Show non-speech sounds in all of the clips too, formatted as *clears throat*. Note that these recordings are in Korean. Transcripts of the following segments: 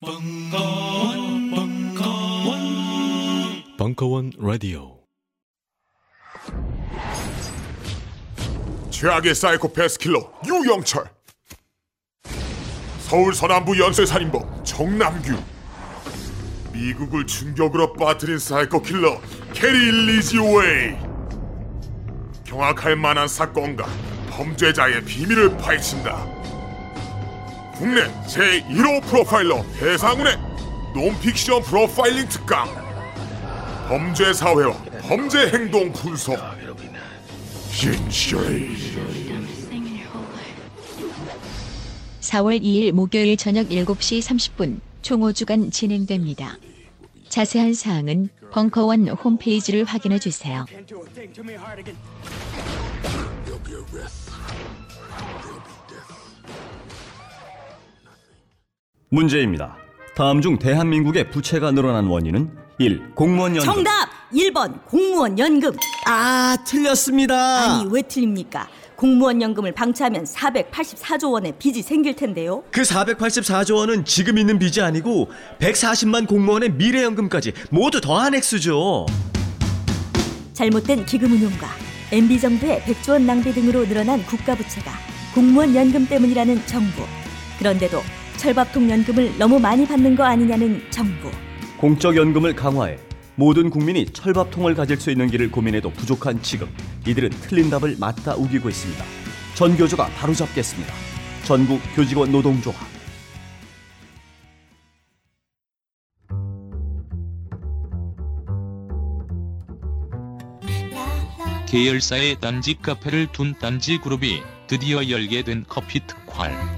벙커원, 벙커원, 벙커원 라디오. 최악의 사이코패스 킬러 유영철. 서울 서남부 연쇄살인범 정남규. 미국을 충격으로 빠뜨린 사이코 킬러 게리 리지웨이. 경악할 만한 사건과 범죄자의 비밀을 파헤친다. 국내 제1호 프로파일러 배상훈의 논픽션 프로파일링 특강 범죄 사회와 범죄 행동 분석 진실이 4월 2일 목요일 저녁 7시 30분 총 5주간 진행됩니다. 자세한 사항은 벙커원 홈페이지를 확인해 주세요. 문제입니다. 다음 중 대한민국의 부채가 늘어난 원인은 1. 공무원 연금 정답! 1번 공무원 연금. 아, 틀렸습니다. 아니 왜 틀립니까? 공무원 연금을 방치하면 484조 원의 빚이 생길 텐데요. 그 484조 원은 지금 있는 빚이 아니고 140만 공무원의 미래연금까지 모두 더한 액수죠. 잘못된 기금 운용과 MB 정부의 100조 원 낭비 등으로 늘어난 국가 부채가 공무원 연금 때문이라는 정부. 그런데도 철밥통 연금을 너무 많이 받는 거 아니냐는 정부. 공적 연금을 강화해 모든 국민이 철밥통을 가질 수 있는 길을 고민해도 부족한 지금 이들은 틀린 답을 맞다 우기고 있습니다. 전 교조가 바로잡겠습니다. 전국 교직원 노동조합 계열사의 딴지 카페를 둔 딴지 그룹이 드디어 열게 된 커피 특활.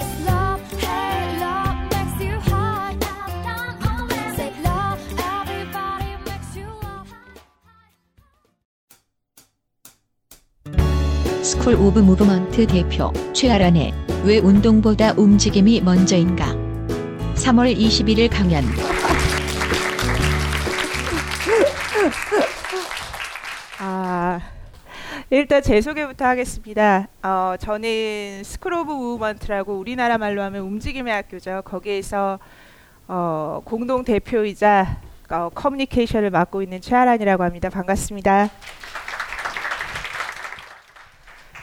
School of Movement 대표 최하란의 왜 운동보다 움직임이 먼저인가 3월 21일 강연 아, 일단 제 소개부터 하겠습니다. 어, 저는 School of Movement라고 우리나라 말로 하면 움직임의 학교죠. 거기에서 어, 공동 대표이자 어, 커뮤니케이션을 맡고 있는 최하란이라고 합니다. 반갑습니다.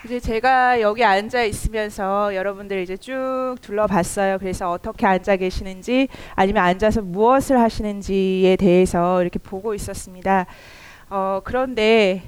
이제 제가 여기 앉아 있으면서 여러분들 이제 쭉 둘러봤어요. 그래서 어떻게 앉아 계시는지 아니면 앉아서 무엇을 하시는지에 대해서 이렇게 보고 있었습니다. 어, 그런데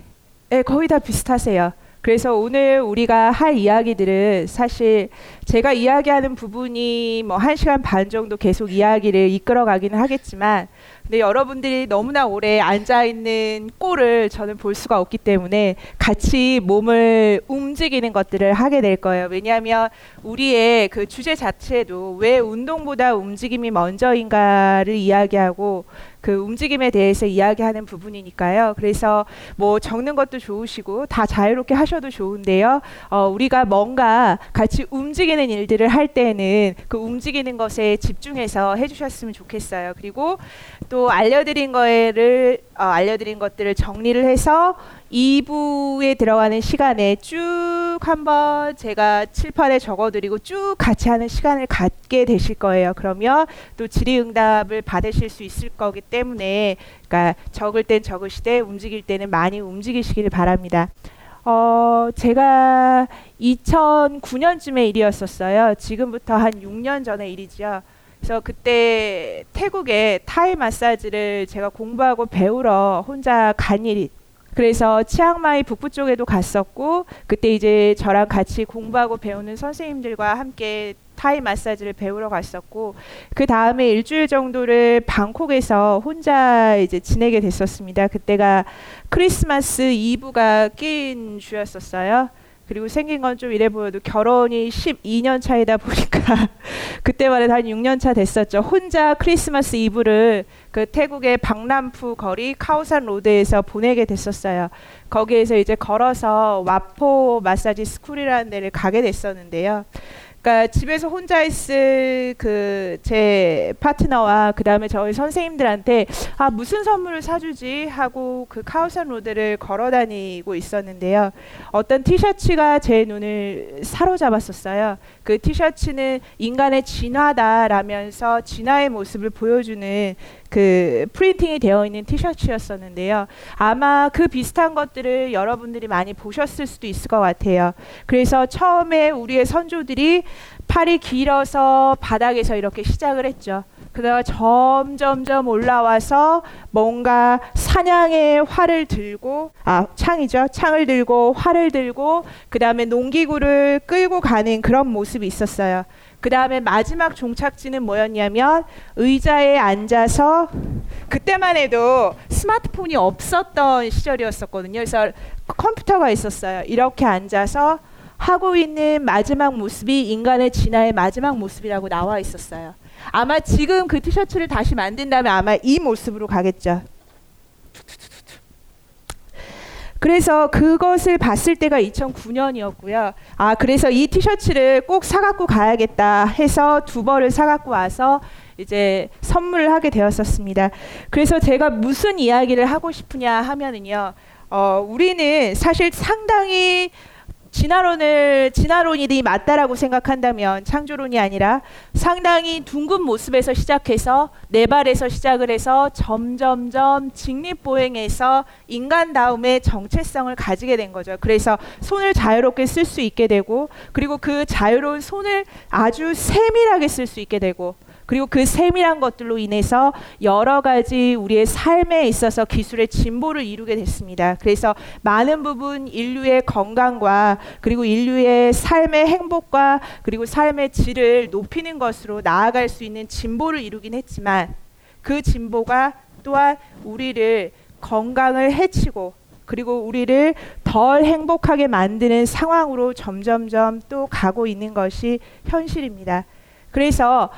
네, 거의 다 비슷하세요. 그래서 오늘 우리가 할 이야기들은 사실 제가 이야기하는 부분이 뭐한 시간 반 정도 계속 이야기를 이끌어 가기는 하겠지만 근데 여러분들이 너무나 오래 앉아 있는 꼴을 저는 볼 수가 없기 때문에 같이 몸을 움직이는 것들을 하게 될 거예요. 왜냐하면 우리의 그 주제 자체도 왜 운동보다 움직임이 먼저인가를 이야기하고 그 움직임에 대해서 이야기하는 부분이니까요. 그래서 뭐 적는 것도 좋으시고 다 자유롭게 하셔도 좋은데요. 어, 우리가 뭔가 같이 움직이는 일들을 할 때는 그 움직이는 것에 집중해서 해주셨으면 좋겠어요. 그리고 또 알려드린 거를 어, 알려드린 것들을 정리를 해서 2부에 들어가는 시간에 쭉 한번 제가 칠판에 적어드리고 쭉 같이 하는 시간을 갖게 되실 거예요. 그러면 또 질의응답을 받으실 수 있을 거기 때문에 그러니까 적을 땐 적으시되 움직일 때는 많이 움직이시기를 바랍니다. 어, 제가 2009년쯤의 일이었었어요. 지금부터 한 6년 전의 일이죠. 그래서 그때 태국에 타이 마사지를 제가 공부하고 배우러 혼자 간 일이 그래서 치앙마이 북부 쪽에도 갔었고 그때 이제 저랑 같이 공부하고 배우는 선생님들과 함께 타이 마사지를 배우러 갔었고 그 다음에 일주일 정도를 방콕에서 혼자 이제 지내게 됐었습니다. 그때가 크리스마스 이브가 낀 주였었어요. 그리고 생긴 건 좀 이래 보여도 결혼이 12년 차이다 보니까 *laughs* 그때만 해도 한 6년 차 됐었죠. 혼자 크리스마스 이브를 그 태국의 방람푸 거리 카오산 로드에서 보내게 됐었어요. 거기에서 이제 걸어서 왓포 마사지 스쿨이라는 데를 가게 됐었는데요. 그러니까 집에서 혼자 있을 그 제 파트너와 그 다음에 저희 선생님들한테 아 무슨 선물을 사주지 하고 그 카오산 로드를 걸어 다니고 있었는데요. 어떤 티셔츠가 제 눈을 사로잡았었어요. 그 티셔츠는 인간의 진화다라면서 진화의 모습을 보여주는 그 프린팅이 되어 있는 티셔츠였었는데요. 아마 그 비슷한 것들을 여러분들이 많이 보셨을 수도 있을 것 같아요. 그래서 처음에 우리의 선조들이 팔이 길어서 바닥에서 이렇게 시작을 했죠. 그다가 점점점 올라와서 뭔가 사냥의 활을 들고 아 창이죠 창을 들고 활을 들고 그 다음에 농기구를 끌고 가는 그런 모습이 있었어요. 그 다음에 마지막 종착지는 뭐였냐면 의자에 앉아서 그때만 해도 스마트폰이 없었던 시절이었었거든요. 그래서 컴퓨터가 있었어요. 이렇게 앉아서 하고 있는 마지막 모습이 인간의 진화의 마지막 모습이라고 나와 있었어요. 아마 지금 그 티셔츠를 다시 만든다면 아마 이 모습으로 가겠죠. 그래서 그것을 봤을 때가 2009년이었고요. 아, 그래서 이 티셔츠를 꼭 사갖고 가야겠다 해서 두 벌을 사갖고 와서 이제 선물을 하게 되었었습니다. 그래서 제가 무슨 이야기를 하고 싶으냐 하면은요, 어, 우리는 사실 상당히 진화론을 진화론이 맞다라고 생각한다면 창조론이 아니라 상당히 둥근 모습에서 시작해서 네 발에서 시작을 해서 점점점 직립보행해서 인간 다음에 정체성을 가지게 된 거죠. 그래서 손을 자유롭게 쓸 수 있게 되고 그리고 그 자유로운 손을 아주 세밀하게 쓸 수 있게 되고 그리고 그 세밀한 것들로 인해서 여러 가지 우리의 삶에 있어서 기술의 진보를 이루게 됐습니다. 그래서 많은 부분 인류의 건강과 그리고 인류의 삶의 행복과 그리고 삶의 질을 높이는 것으로 나아갈 수 있는 진보를 이루긴 했지만 그 진보가 또한 우리를 건강을 해치고 그리고 우리를 덜 행복하게 만드는 상황으로 점점점 또 가고 있는 것이 현실입니다. 그래서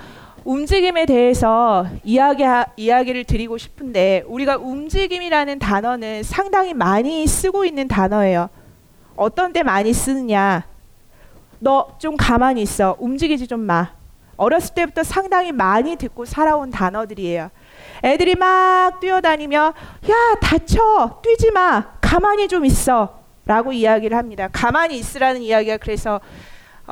움직임에 대해서 이야기 이야기를 드리고 싶은데 우리가 움직임이라는 단어는 상당히 많이 쓰고 있는 단어예요. 어떤 때 많이 쓰느냐? 너 좀 가만히 있어. 움직이지 좀 마. 어렸을 때부터 상당히 많이 듣고 살아온 단어들이에요. 애들이 막 뛰어다니며 야 다쳐 뛰지 마 가만히 좀 있어 라고 이야기를 합니다. 가만히 있으라는 이야기가 그래서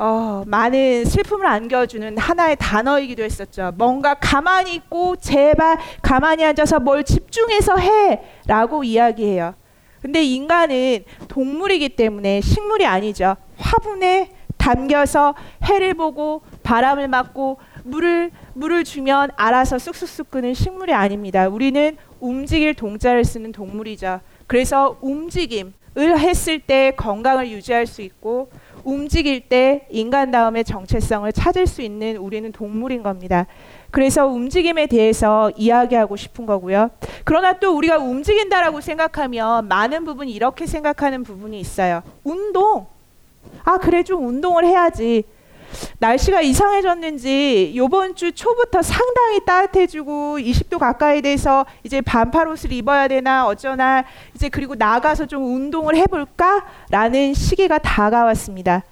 어, 많은 슬픔을 안겨주는 하나의 단어이기도 했었죠. 뭔가 가만히 있고 제발 가만히 앉아서 뭘 집중해서 해라고 이야기해요. 근데 인간은 동물이기 때문에 식물이 아니죠. 화분에 담겨서 해를 보고 바람을 맞고 물을 물을 주면 알아서 쑥쑥쑥 끄는 식물이 아닙니다. 우리는 움직일 동자를 쓰는 동물이죠. 그래서 움직임을 했을 때 건강을 유지할 수 있고 움직일 때 인간다움의 정체성을 찾을 수 있는 우리는 동물인 겁니다. 그래서 움직임에 대해서 이야기하고 싶은 거고요. 그러나 또 우리가 움직인다라고 생각하면 많은 부분이 이렇게 생각하는 부분이 있어요. 운동. 아, 그래 좀 운동을 해야지. 날씨가 이상해졌는지 요번 주 초부터 상당히 따뜻해지고 20도 가까이 돼서 이제 반팔 옷을 입어야 되나 어쩌나 이제 그리고 나가서 좀 운동을 해볼까라는 시기가 다가왔습니다.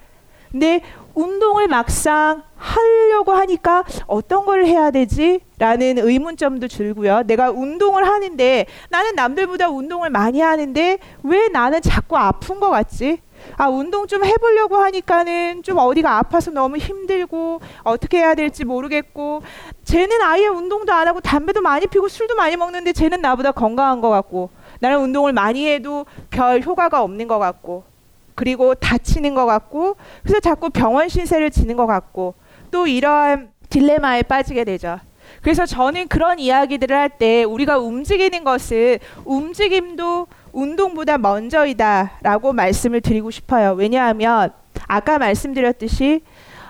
근데 운동을 막상 하려고 하니까 어떤 걸 해야 되지? 라는 의문점도 들고요. 내가 운동을 하는데 나는 남들보다 운동을 많이 하는데 왜 나는 자꾸 아픈 것 같지? 아 운동 좀 해보려고 하니까는 좀 어디가 아파서 너무 힘들고 어떻게 해야 될지 모르겠고 쟤는 아예 운동도 안 하고 담배도 많이 피고 술도 많이 먹는데 쟤는 나보다 건강한 것 같고 나는 운동을 많이 해도 별 효과가 없는 것 같고 그리고 다치는 것 같고 그래서 자꾸 병원 신세를 지는 것 같고 또 이러한 딜레마에 빠지게 되죠. 그래서 저는 그런 이야기들을 할 때 우리가 움직이는 것을 움직임도 운동보다 먼저이다라고 말씀을 드리고 싶어요. 왜냐하면 아까 말씀드렸듯이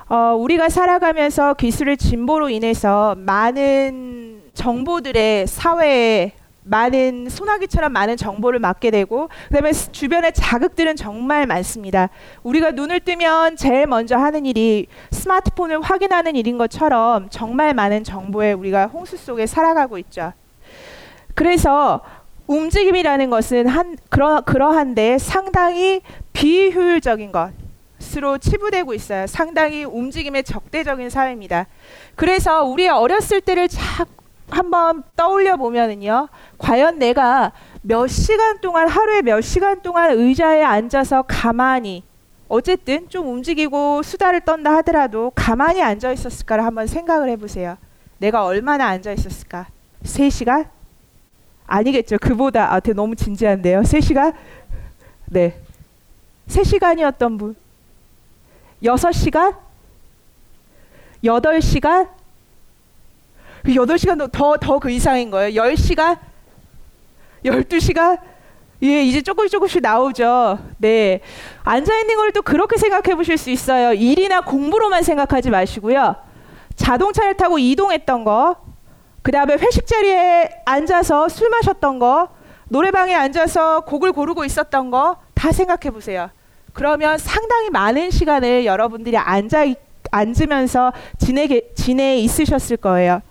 어, 우리가 살아가면서 기술의 진보로 인해서 많은 정보들의 사회에 많은 소나기처럼 많은 정보를 맡게 되고 그다음에 스- 주변의 자극들은 정말 많습니다. 우리가 눈을 뜨면 제일 먼저 하는 일이 스마트폰을 확인하는 일인 것처럼 정말 많은 정보에 우리가 홍수 속에 살아가고 있죠. 그래서 움직임이라는 것은 한 그러, 그러한데 상당히 비효율적인 것으로 치부되고 있어요. 상당히 움직임에 적대적인 사회입니다. 그래서 우리 어렸을 때를 자 한번 떠올려 보면은요. 과연 내가 몇 시간 동안 하루에 몇 시간 동안 의자에 앉아서 가만히 어쨌든 좀 움직이고 수다를 떤다 하더라도 가만히 앉아 있었을까를 한번 생각을 해 보세요. 내가 얼마나 앉아 있었을까? 3시간? 아니겠죠. 그보다 아, 되게 너무 진지한데요. 3시간? 네. 3시간이었던 분. 6시간? 8시간? 그 8시간도 더 더 그 이상인 거예요. 10시간? 12시간? 예, 이제 조금씩 조금씩 나오죠. 네. 앉아 있는 걸 또 그렇게 생각해 보실 수 있어요. 일이나 공부로만 생각하지 마시고요. 자동차를 타고 이동했던 거, 그 다음에 회식 자리에 앉아서 술 마셨던 거, 노래방에 앉아서 곡을 고르고 있었던 거 다 생각해 보세요. 그러면 상당히 많은 시간을 여러분들이 앉아 있- 앉으면서 지내 지내 있으셨을 거예요.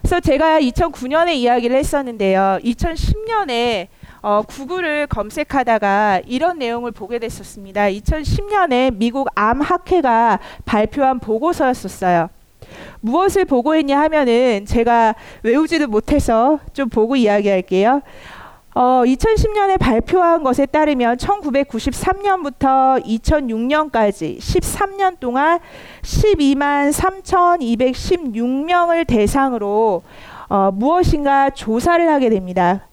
그래서 제가 2009년에 이야기를 했었는데요. 2010년에 어, 구글을 검색하다가 이런 내용을 보게 됐었습니다. 2010년에 미국 암학회가 발표한 보고서였었어요. 무엇을 보고했냐 하면은 제가 외우지도 못해서 좀 보고 이야기할게요. 어, 2010년에 발표한 것에 따르면 1993년부터 2006년까지 13년 동안 12만 3,216명을 대상으로 어, 무엇인가 조사를 하게 됩니다.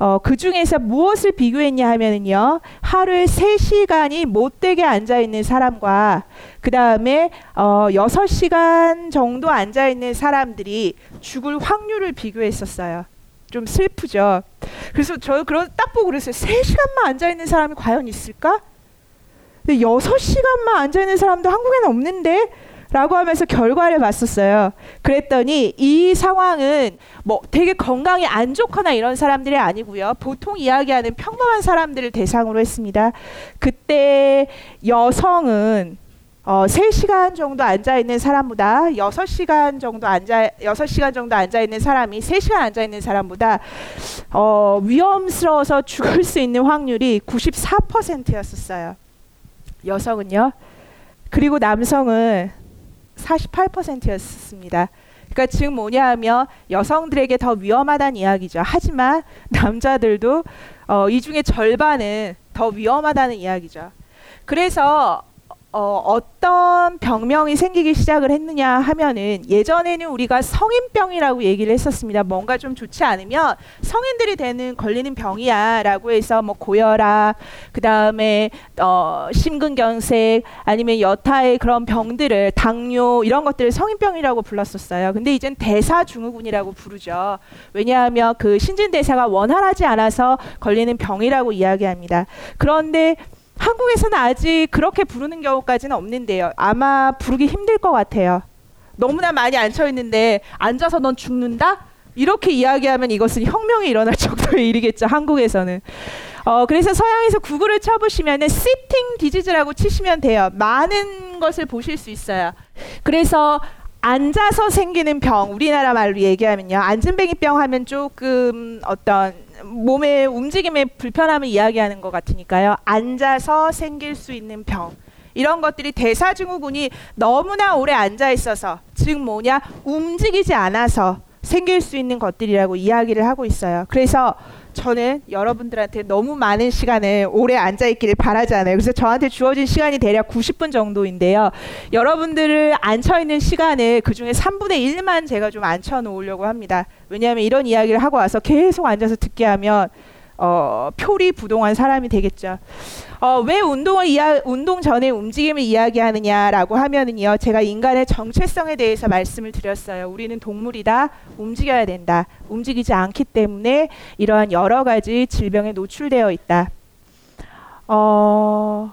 어, 그 중에서 무엇을 비교했냐 하면은요, 하루에 3시간이 못되게 앉아있는 사람과, 그 다음에 어, 6시간 정도 앉아있는 사람들이 죽을 확률을 비교했었어요. 좀 슬프죠. 그래서 저 그런 딱 보고 그랬어요. 3시간만 앉아있는 사람이 과연 있을까? 근데 6시간만 앉아있는 사람도 한국에는 없는데? 라고 하면서 결과를 봤었어요. 그랬더니 이 상황은 뭐 되게 건강이 안 좋거나 이런 사람들이 아니고요. 보통 이야기하는 평범한 사람들을 대상으로 했습니다. 그때 여성은 어, 3시간 정도 앉아 있는 사람보다 6시간 정도 앉아 6시간 정도 앉아 있는 사람이 3시간 앉아 있는 사람보다 어, 위험스러워서 죽을 수 있는 확률이 94%였었어요. 여성은요. 그리고 남성은 48%였습니다. 그러니까 즉 뭐냐 하면 여성들에게 더 위험하다는 이야기죠. 하지만 남자들도 어, 이 중에 절반은 더 위험하다는 이야기죠. 그래서 어, 어떤 병명이 생기기 시작을 했느냐 하면은 예전에는 우리가 성인병이라고 얘기를 했었습니다. 뭔가 좀 좋지 않으면 성인들이 되는 걸리는 병이야라고 해서 뭐 고혈압, 그 다음에 어, 심근경색 아니면 여타의 그런 병들을 당뇨 이런 것들을 성인병이라고 불렀었어요. 근데 이젠 대사증후군이라고 부르죠. 왜냐하면 그 신진대사가 원활하지 않아서 걸리는 병이라고 이야기합니다. 그런데 한국에서는 아직 그렇게 부르는 경우까지는 없는데요. 아마 부르기 힘들 것 같아요. 너무나 많이 앉혀 있는데 앉아서 넌 죽는다? 이렇게 이야기하면 이것은 혁명이 일어날 *laughs* 정도의 일이겠죠. 한국에서는. 어, 그래서 서양에서 구글을 쳐보시면은 시팅 디지즈라고 치시면 돼요. 많은 것을 보실 수 있어요. 그래서 앉아서 생기는 병, 우리나라 말로 얘기하면요. 앉은뱅이병 하면 조금 어떤 몸의 움직임의 불편함을 이야기하는 것 같으니까요. 앉아서 생길 수 있는 병. 이런 것들이 대사증후군이 너무나 오래 앉아 있어서 즉 뭐냐 움직이지 않아서 생길 수 있는 것들이라고 이야기를 하고 있어요. 그래서 저는 여러분들한테 너무 많은 시간을 오래 앉아 있기를 바라지 않아요. 그래서 저한테 주어진 시간이 대략 90분 정도인데요. 여러분들을 앉혀 있는 시간을 그 중에 3분의 1만 제가 좀 앉혀 놓으려고 합니다. 왜냐하면 이런 이야기를 하고 와서 계속 앉아서 듣게 하면 어, 표리 부동한 사람이 되겠죠. 어, 왜 운동을 이야, 운동 전에 움직임을 이야기하느냐라고 하면은요, 제가 인간의 정체성에 대해서 말씀을 드렸어요. 우리는 동물이다, 움직여야 된다. 움직이지 않기 때문에 이러한 여러 가지 질병에 노출되어 있다. 어,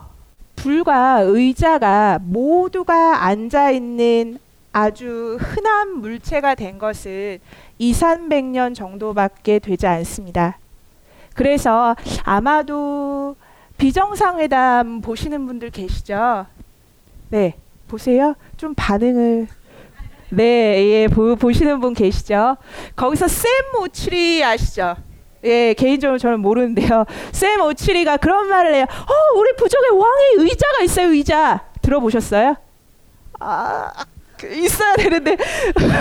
불과 의자가 모두가 앉아 있는 아주 흔한 물체가 된 것은 2, 300년 정도밖에 되지 않습니다. 그래서 아마도 비정상회담 보시는 분들 계시죠? 네, 보세요. 좀 반응을 네, 예, 보, 보시는 분 계시죠? 거기서 샘 오츠리 아시죠? 예, 개인적으로 저는 모르는데요. 샘 오츠리가 그런 말을 해요. 어, 우리 부족에 왕의 의자가 있어요, 의자. 들어보셨어요? 아, 그 있어야 되는데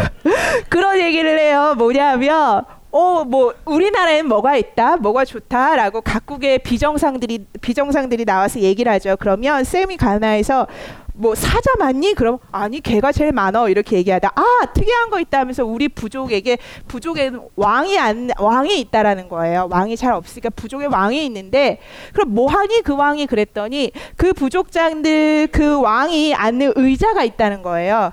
*laughs* 그런 얘기를 해요. 뭐냐면 어, 뭐 우리나라엔 뭐가 있다, 뭐가 좋다라고 각국의 비정상들이 비정상들이 나와서 얘기를 하죠. 그러면 쌤이 가나에서 뭐 사자 맞니? 그럼 아니 개가 제일 많어. 이렇게 얘기하다. 아 특이한 거 있다 하면서 우리 부족에게 부족에는 왕이 안 왕이 있다라는 거예요. 왕이 잘 없으니까 부족에 왕이 있는데 그럼 뭐 하니? 그 왕이 그랬더니 그 부족장들 그 왕이 앉는 의자가 있다는 거예요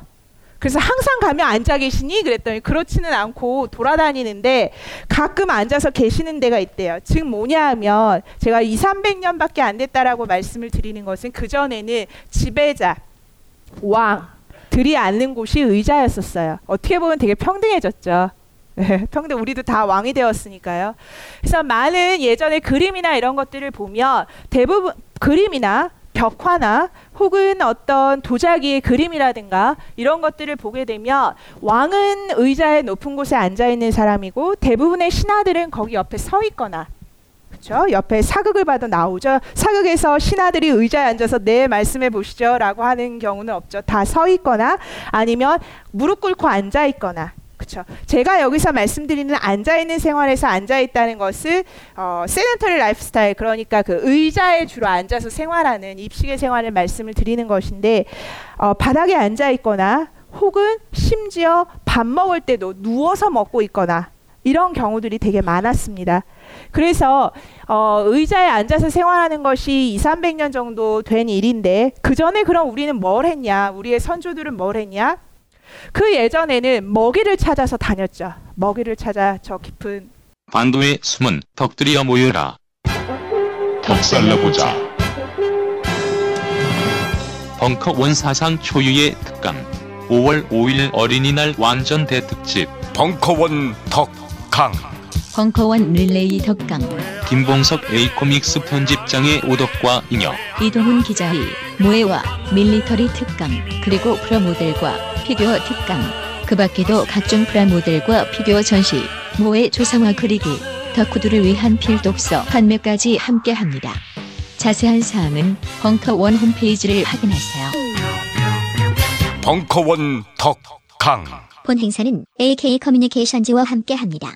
그래서 항상 가면 앉아 계시니 그랬더니 그렇지는 않고 돌아다니는데 가끔 앉아서 계시는 데가 있대요. 즉 뭐냐 하면 제가 2, 300년밖에 안 됐다라고 말씀을 드리는 것은 그 전에는 지배자 왕 들이 앉는 곳이 의자였었어요. 어떻게 보면 되게 평등해졌죠. 네, *laughs* 평등 우리도 다 왕이 되었으니까요. 그래서 많은 예전의 그림이나 이런 것들을 보면 대부분 그림이나 벽화나 혹은 어떤 도자기의 그림이라든가 이런 것들을 보게 되면 왕은 의자의 높은 곳에 앉아 있는 사람이고 대부분의 신하들은 거기 옆에 서 있거나 그렇죠? 옆에 사극을 봐도 나오죠. 사극에서 신하들이 의자에 앉아서 네 말씀해 보시죠라고 하는 경우는 없죠. 다 서 있거나 아니면 무릎 꿇고 앉아 있거나 그렇죠. 제가 여기서 말씀드리는 앉아 있는 생활에서 앉아 있다는 것은 어, 세덴터리 라이프스타일 그러니까 그 의자에 주로 앉아서 생활하는 입식의 생활을 말씀을 드리는 것인데 어, 바닥에 앉아 있거나 혹은 심지어 밥 먹을 때도 누워서 먹고 있거나 이런 경우들이 되게 많았습니다. 그래서 어, 의자에 앉아서 생활하는 것이 2, 300년 정도 된 일인데 그 전에 그럼 우리는 뭘 했냐? 우리의 선조들은 뭘 했냐? 그 예전에는 먹이를 찾아서 다녔죠. 먹이를 찾아 저 깊은 반도에 숨은 덕들이여 모여라. 덕살라보자. 벙커원 사상 초유의 특강. 5월 5일 어린이날 완전 대특집. 벙커원 덕강 벙커원 릴레이 덕강 김봉석 A코믹스 편집장의 오덕과 잉여. 이동훈 기자의 모에와 밀리터리 특강 그리고 프라모델과 피규어 특강 그 밖에도 각종 프라모델과 피규어 전시 모해 조상화 그리기 덕후들을 위한 필독서 판매까지 함께합니다. 자세한 사항은 벙커원 홈페이지를 확인하세요. 벙커원 덕강 본 행사는 AK 커뮤니케이션즈와 함께합니다.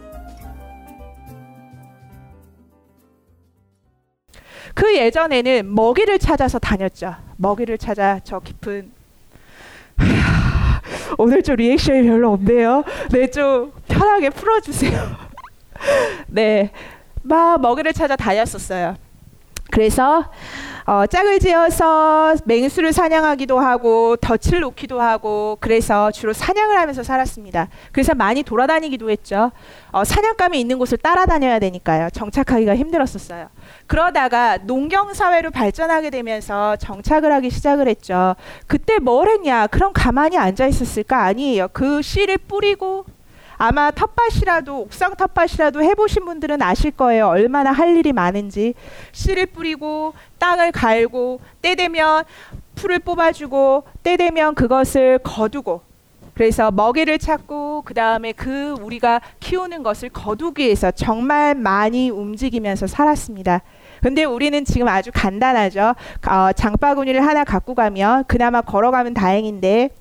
그 예전에는 먹이를 찾아서 다녔죠. 먹이를 찾아 저 깊은 오늘 좀 리액션이 별로 없네요. 네, 좀 편하게 풀어주세요. *laughs* 네, 막 먹이를 찾아 다녔었어요. 그래서 어, 짝을 지어서 맹수를 사냥하기도 하고 덫을 놓기도 하고 그래서 주로 사냥을 하면서 살았습니다. 그래서 많이 돌아다니기도 했죠. 어, 사냥감이 있는 곳을 따라다녀야 되니까요. 정착하기가 힘들었었어요. 그러다가 농경 사회로 발전하게 되면서 정착을 하기 시작을 했죠. 그때 뭘 했냐? 그럼 가만히 앉아 있었을까? 아니에요. 그 씨를 뿌리고 아마 텃밭이라도 옥상 텃밭이라도 해보신 분들은 아실 거예요. 얼마나 할 일이 많은지 씨를 뿌리고 땅을 갈고 때 되면 풀을 뽑아주고 때 되면 그것을 거두고 그래서 먹이를 찾고 그 다음에 그 우리가 키우는 것을 거두기 위해서 정말 많이 움직이면서 살았습니다. 근데 우리는 지금 아주 간단하죠. 어, 장바구니를 하나 갖고 가면 그나마 걸어가면 다행인데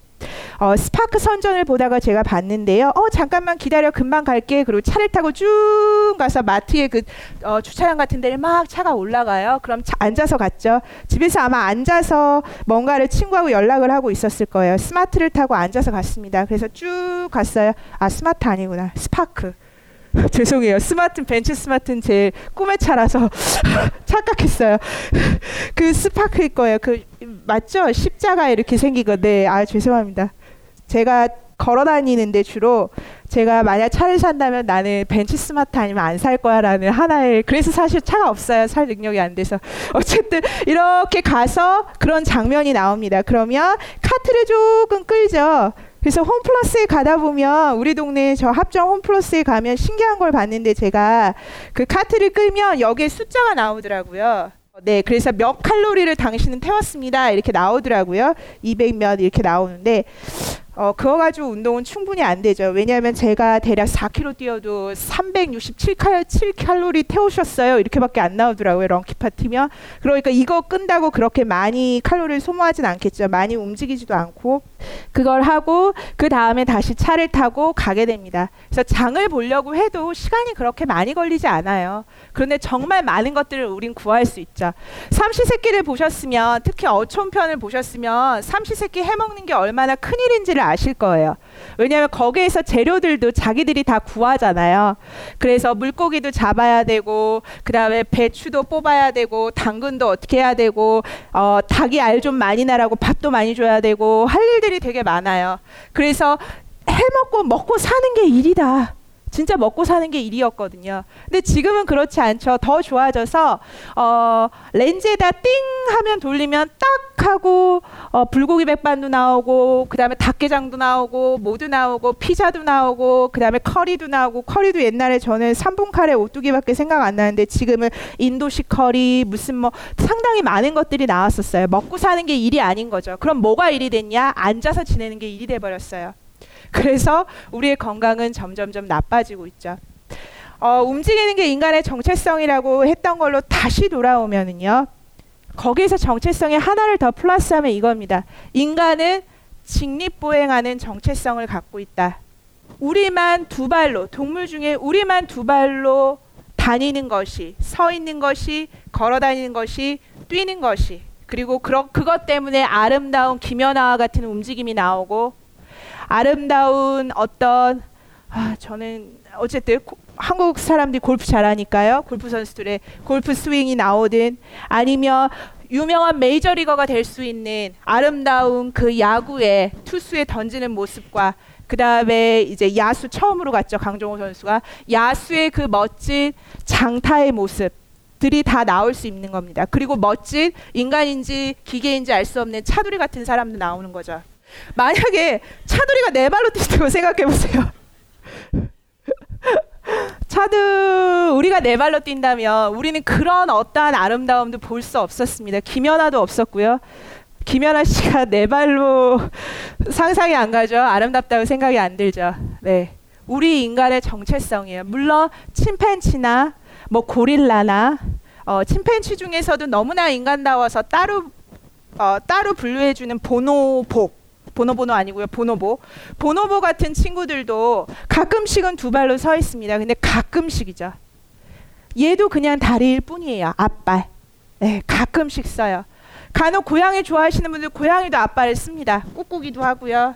어, 스파크 선전을 보다가 제가 봤는데요. 어 잠깐만 기다려 금방 갈게. 그리고 차를 타고 쭉 가서 마트에 그 어, 주차장 같은 데를 막 차가 올라가요. 그럼 차, 앉아서 갔죠. 집에서 아마 앉아서 뭔가를 친구하고 연락을 하고 있었을 거예요. 스파크를 타고 앉아서 갔습니다. 그래서 쭉 갔어요. 아 스마트 아니구나. 스파크. *laughs* 죄송해요. 스마트 벤츠 스마트는 제 꿈의 차라서 *laughs* 착각했어요. *laughs* 그 스파크일 거예요. 그 맞죠? 십자가 이렇게 생긴 거. 네. 아 죄송합니다. 제가 걸어 다니는데 주로 제가 만약 차를 산다면 나는 벤츠 스마트 아니면 안 살 거야라는 하나의 그래서 사실 차가 없어요. 살 능력이 안 돼서 어쨌든 이렇게 가서 그런 장면이 나옵니다. 그러면 카트를 조금 끌죠. 그래서 홈플러스에 가다 보면 우리 동네 저 합정 홈플러스에 가면 신기한 걸 봤는데 제가 그 카트를 끌면 여기에 숫자가 나오더라고요. 네, 그래서 몇 칼로리를 당신은 태웠습니다. 이렇게 나오더라고요. 200 몇 이렇게 나오는데 어, 그거 가지고 운동은 충분히 안 되죠. 왜냐하면 제가 대략 4km 뛰어도 367칼로리 태우셨어요. 이렇게밖에 안 나오더라고요. 런키파 뛰면. 그러니까 이거 끈다고 그렇게 많이 칼로리를 소모하진 않겠죠. 많이 움직이지도 않고. 그걸 하고 그 다음에 다시 차를 타고 가게 됩니다. 그래서 장을 보려고 해도 시간이 그렇게 많이 걸리지 않아요. 그런데 정말 많은 것들을 우린 구할 수 있죠. 삼시세끼를 보셨으면 특히 어촌편을 보셨으면 삼시세끼 해먹는 게 얼마나 큰일인지를 아실 거예요. 왜냐하면 거기에서 재료들도 자기들이 다 구하잖아요. 그래서 물고기도 잡아야 되고 그 다음에 배추도 뽑아야 되고 당근도 어떻게 해야 되고 어, 닭이 알 좀 많이 나라고 밥도 많이 줘야 되고 할 일들이 되게 많아요. 그래서 해먹고 먹고 사는 게 일이다. 진짜 먹고 사는 게 일이었거든요. 근데 지금은 그렇지 않죠. 더 좋아져서 어, 렌즈에다 띵 하면 돌리면 딱 하고 어, 불고기 백반도 나오고 그다음에 닭게장도 나오고 모두 나오고 피자도 나오고 그다음에 커리도 나오고 커리도 옛날에 저는 3분 카레 오뚜기밖에 생각 안 나는데 지금은 인도식 커리 무슨 뭐 상당히 많은 것들이 나왔었어요. 먹고 사는 게 일이 아닌 거죠. 그럼 뭐가 일이 됐냐? 앉아서 지내는 게 일이 돼 버렸어요. 그래서 우리의 건강은 점점점 나빠지고 있죠. 어, 움직이는 게 인간의 정체성이라고 했던 걸로 다시 돌아오면은요. 거기에서 정체성의 하나를 더 플러스하면 이겁니다. 인간은 직립보행하는 정체성을 갖고 있다. 우리만 두 발로 동물 중에 우리만 두 발로 다니는 것이 서 있는 것이 걸어 다니는 것이 뛰는 것이 그리고 그러, 그것 때문에 아름다운 김연아와 같은 움직임이 나오고 아름다운 어떤 아, 저는 어쨌든 고, 한국 사람들이 골프 잘하니까요. 골프 선수들의 골프 스윙이 나오든 아니면 유명한 메이저리거가 될 수 있는 아름다운 그 야구의 투수에 던지는 모습과 그 다음에 이제 야수 처음으로 갔죠 강정호 선수가 야수의 그 멋진 장타의 모습 들이 다 나올 수 있는 겁니다. 그리고 멋진 인간인지 기계인지 알 수 없는 차두리 같은 사람도 나오는 거죠. 만약에 차두리가 네 발로 뛴다고 생각해 보세요. *laughs* 차두 우리가 네 발로 뛴다면 우리는 그런 어떠한 아름다움도 볼 수 없었습니다. 김연아도 없었고요. 김연아 씨가 네 발로 상상이 안 가죠. 아름답다고 생각이 안 들죠. 네. 우리 인간의 정체성이에요. 물론 침팬치나 뭐 고릴라나 어, 침팬치 중에서도 너무나 인간다워서 따로 어, 따로 분류해주는 보노보 보노보노 아니고요. 보노보. 보노보 같은 친구들도 가끔씩은 두 발로 서 있습니다. 근데 가끔씩이죠. 얘도 그냥 다리일 뿐이에요. 앞발. 네, 가끔씩 써요. 간혹 고양이 좋아하시는 분들 고양이도 아빠를 씁니다. 꾹꾹이도 하고요.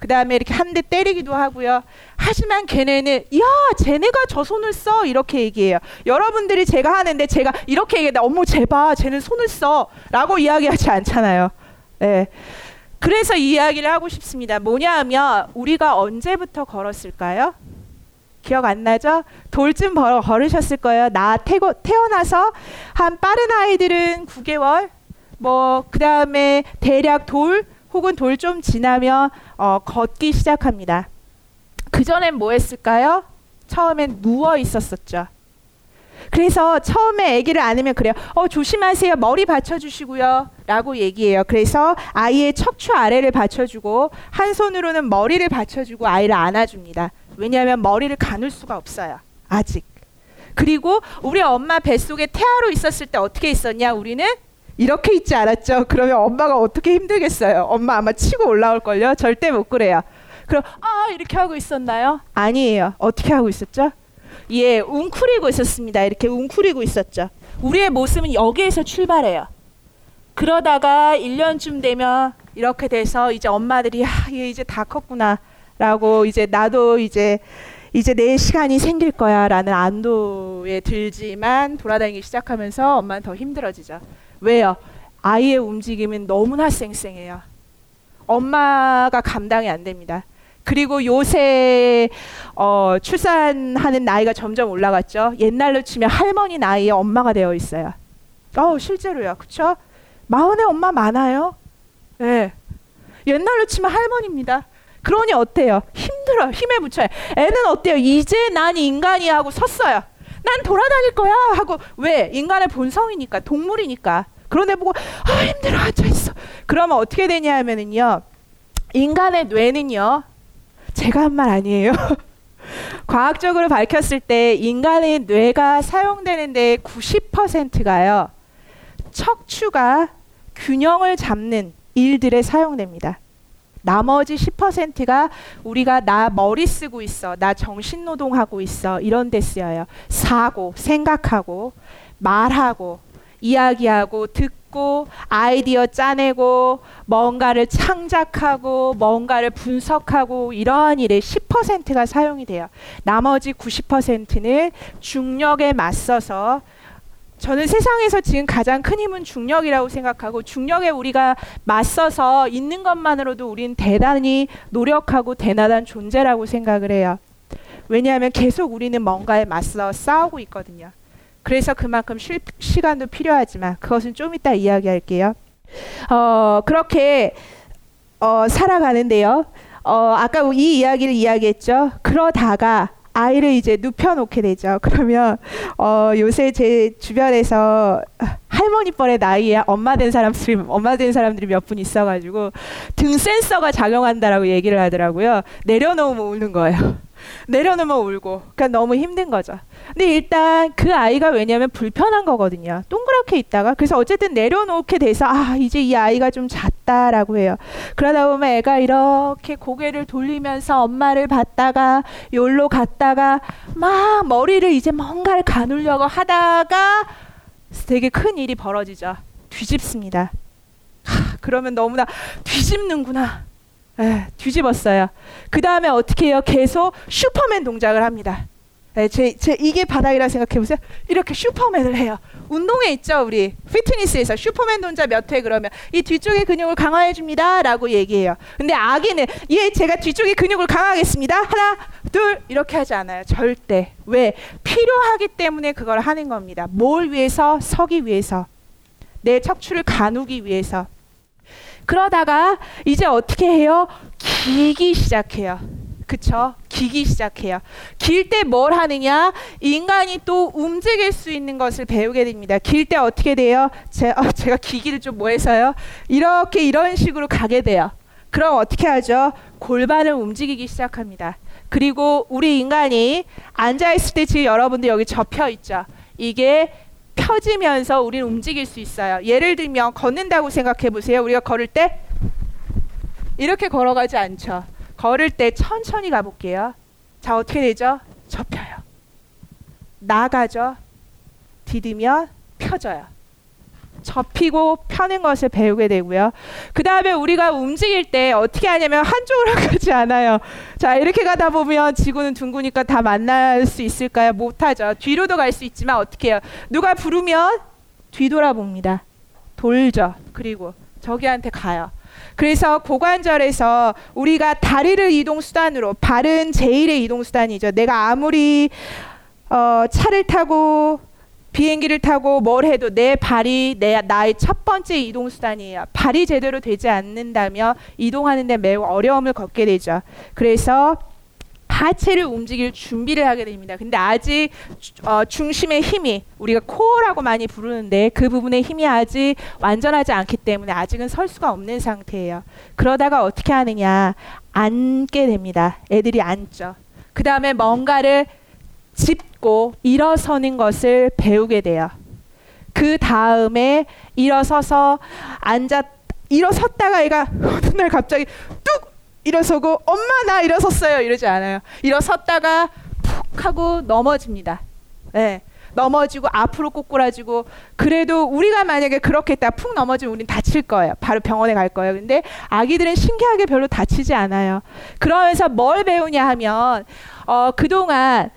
그 다음에 이렇게 한 대 때리기도 하고요. 하지만 걔네는 야 쟤네가 저 손을 써 이렇게 얘기해요. 여러분들이 제가 하는데 제가 이렇게 얘기해 어머 제발 쟤는 손을 써라고 이야기하지 않잖아요. 네. 그래서 이 이야기를 하고 싶습니다. 뭐냐 하면 우리가 언제부터 걸었을까요? 기억 안 나죠? 돌쯤 벌어 걸으셨을 거예요. 나 태고, 태어나서 한 빠른 아이들은 9개월, 뭐 그 다음에 대략 돌 혹은 돌 좀 지나면 어, 걷기 시작합니다. 그 전엔 뭐 했을까요? 처음엔 누워 있었었죠. 그래서 처음에 아기를 안으면 그래요. 어 조심하세요. 머리 받쳐주시고요. 라고 얘기해요. 그래서 아이의 척추 아래를 받쳐주고 한 손으로는 머리를 받쳐주고 아이를 안아줍니다. 왜냐하면 머리를 가눌 수가 없어요. 아직. 그리고 우리 엄마 뱃속에 태아로 있었을 때 어떻게 있었냐? 우리는 이렇게 있지 않았죠. 그러면 엄마가 어떻게 힘들겠어요. 엄마 아마 치고 올라올 걸요. 절대 못 그래요. 그럼 아 이렇게 하고 있었나요? 아니에요. 어떻게 하고 있었죠? 예, 웅크리고 있었습니다. 이렇게 웅크리고 있었죠. 우리의 모습은 여기에서 출발해요. 그러다가 1년쯤 되면 이렇게 돼서 이제 엄마들이 아, 얘 이제 다 컸구나라고 이제 나도 이제 이제 내 시간이 생길 거야라는 안도에 들지만 돌아다니기 시작하면서 엄마는 더 힘들어지죠. 왜요? 아이의 움직임은 너무나 쌩쌩해요. 엄마가 감당이 안 됩니다. 그리고 요새 어, 출산하는 나이가 점점 올라갔죠. 옛날로 치면 할머니 나이에 엄마가 되어 있어요. 어, 실제로요. 그렇죠? 마흔의 엄마 많아요. 예. 네. 옛날로 치면 할머니입니다. 그러니 어때요? 힘들어요. 힘에 붙여요. 애는 어때요? 이제 난 인간이 하고 섰어요. 난 돌아다닐 거야 하고 왜? 인간의 본성이니까 동물이니까. 그런데 보고 아 힘들어 앉아 있어. 그러면 어떻게 되냐 하면은요. 인간의 뇌는요. 제가 한 말 아니에요. *laughs* 과학적으로 밝혔을 때 인간의 뇌가 사용되는 데 90%가요. 척추가 균형을 잡는 일들에 사용됩니다. 나머지 10%가 우리가 나 머리 쓰고 있어, 나 정신 노동하고 있어 이런 데 쓰여요. 사고, 생각하고, 말하고, 이야기하고, 듣고, 아이디어 짜내고, 뭔가를 창작하고, 뭔가를 분석하고 이러한 일에 10%가 사용이 돼요. 나머지 90%는 중력에 맞서서 저는 세상에서 지금 가장 큰 힘은 중력이라고 생각하고 중력에 우리가 맞서서 있는 것만으로도 우린 대단히 노력하고 대단한 존재라고 생각을 해요. 왜냐하면 계속 우리는 뭔가에 맞서 싸우고 있거든요. 그래서 그만큼 쉴, 시간도 필요하지만 그것은 좀 이따 이야기할게요. 어, 그렇게 어, 살아가는데요. 어, 아까 이 이야기를 이야기했죠. 그러다가 아이를 이제 눕혀놓게 되죠. *laughs* 그러면 어, 요새 제 주변에서 할머니 뻘의 나이에 엄마 된 사람들이 엄마 된 사람들이 몇 분 있어가지고 등 센서가 작용한다라고 얘기를 하더라고요. 내려놓으면 우는 거예요. 내려놓으면 울고. 그러니까 너무 힘든 거죠. 근데 일단 그 아이가 왜냐면 불편한 거거든요. 동그랗게 있다가 그래서 어쨌든 내려놓게 돼서 아 이제 이 아이가 좀 잤다라고 해요. 그러다 보면 애가 이렇게 고개를 돌리면서 엄마를 봤다가 요로 갔다가 막 머리를 이제 뭔가를 가누려고 하다가 되게 큰 일이 벌어지죠. 뒤집습니다. 하, 그러면 너무나 뒤집는구나. 에, 뒤집었어요. 그 다음에 어떻게 해요? 계속 슈퍼맨 동작을 합니다. 네, 제, 제 이게 바닥이라 생각해 보세요. 이렇게 슈퍼맨을 해요. 운동에 있죠, 우리 피트니스에서 슈퍼맨 동작 몇 회 그러면 이 뒤쪽의 근육을 강화해 줍니다라고 얘기해요. 근데 아기는 예, 제가 뒤쪽의 근육을 강화하겠습니다. 하나, 둘 이렇게 하지 않아요. 절대. 왜? 필요하기 때문에 그걸 하는 겁니다. 뭘 위해서? 서기 위해서. 내 척추를 가누기 위해서. 그러다가 이제 어떻게 해요? 기기 시작해요. 그쵸? 기기 시작해요. 길 때 뭘 하느냐? 인간이 또 움직일 수 있는 것을 배우게 됩니다. 길 때 어떻게 돼요? 제, 어, 제가 기기를 좀 뭐해서요? 이렇게 이런 식으로 가게 돼요. 그럼 어떻게 하죠? 골반을 움직이기 시작합니다. 그리고 우리 인간이 앉아있을 때 지금 여러분들 여기 접혀 있죠. 이게 펴지면서 우리는 움직일 수 있어요. 예를 들면 걷는다고 생각해 보세요. 우리가 걸을 때 이렇게 걸어가지 않죠. 걸을 때 천천히 가볼게요. 자, 어떻게 되죠? 접혀요. 나가죠. 디디면 펴져요. 접히고 펴는 것을 배우게 되고요. 그 다음에 우리가 움직일 때 어떻게 하냐면 한쪽으로 *laughs* 가지 않아요. 자, 이렇게 가다 보면 지구는 둥그니까 다 만날 수 있을까요? 못하죠. 뒤로도 갈 수 있지만 어떻게 해요? 누가 부르면 뒤돌아봅니다. 돌죠. 그리고 저기한테 가요. 그래서 고관절에서 우리가 다리를 이동 수단으로 발은 제일의 이동 수단이죠. 내가 아무리 어, 차를 타고 비행기를 타고 뭘 해도 내 발이 내 나의 첫 번째 이동 수단이에요. 발이 제대로 되지 않는다면 이동하는데 매우 어려움을 겪게 되죠. 그래서 하체를 움직일 준비를 하게 됩니다. 근데 아직 어, 중심의 힘이 우리가 코어라고 많이 부르는데 그 부분의 힘이 아직 완전하지 않기 때문에 아직은 설 수가 없는 상태예요. 그러다가 어떻게 하느냐 앉게 됩니다. 애들이 앉죠. 그 다음에 뭔가를 짚고 일어서는 것을 배우게 돼요. 그 다음에 일어서서 앉았 일어섰다가 애가 어느 날 갑자기 뚝 일어서고 엄마 나 일어섰어요 이러지 않아요. 일어섰다가 푹 하고 넘어집니다. 네. 넘어지고 앞으로 꼬꾸라지고 그래도 우리가 만약에 그렇게 했다 푹 넘어지면 우린 다칠 거예요. 바로 병원에 갈 거예요. 근데 아기들은 신기하게 별로 다치지 않아요. 그러면서 뭘 배우냐 하면 어, 그동안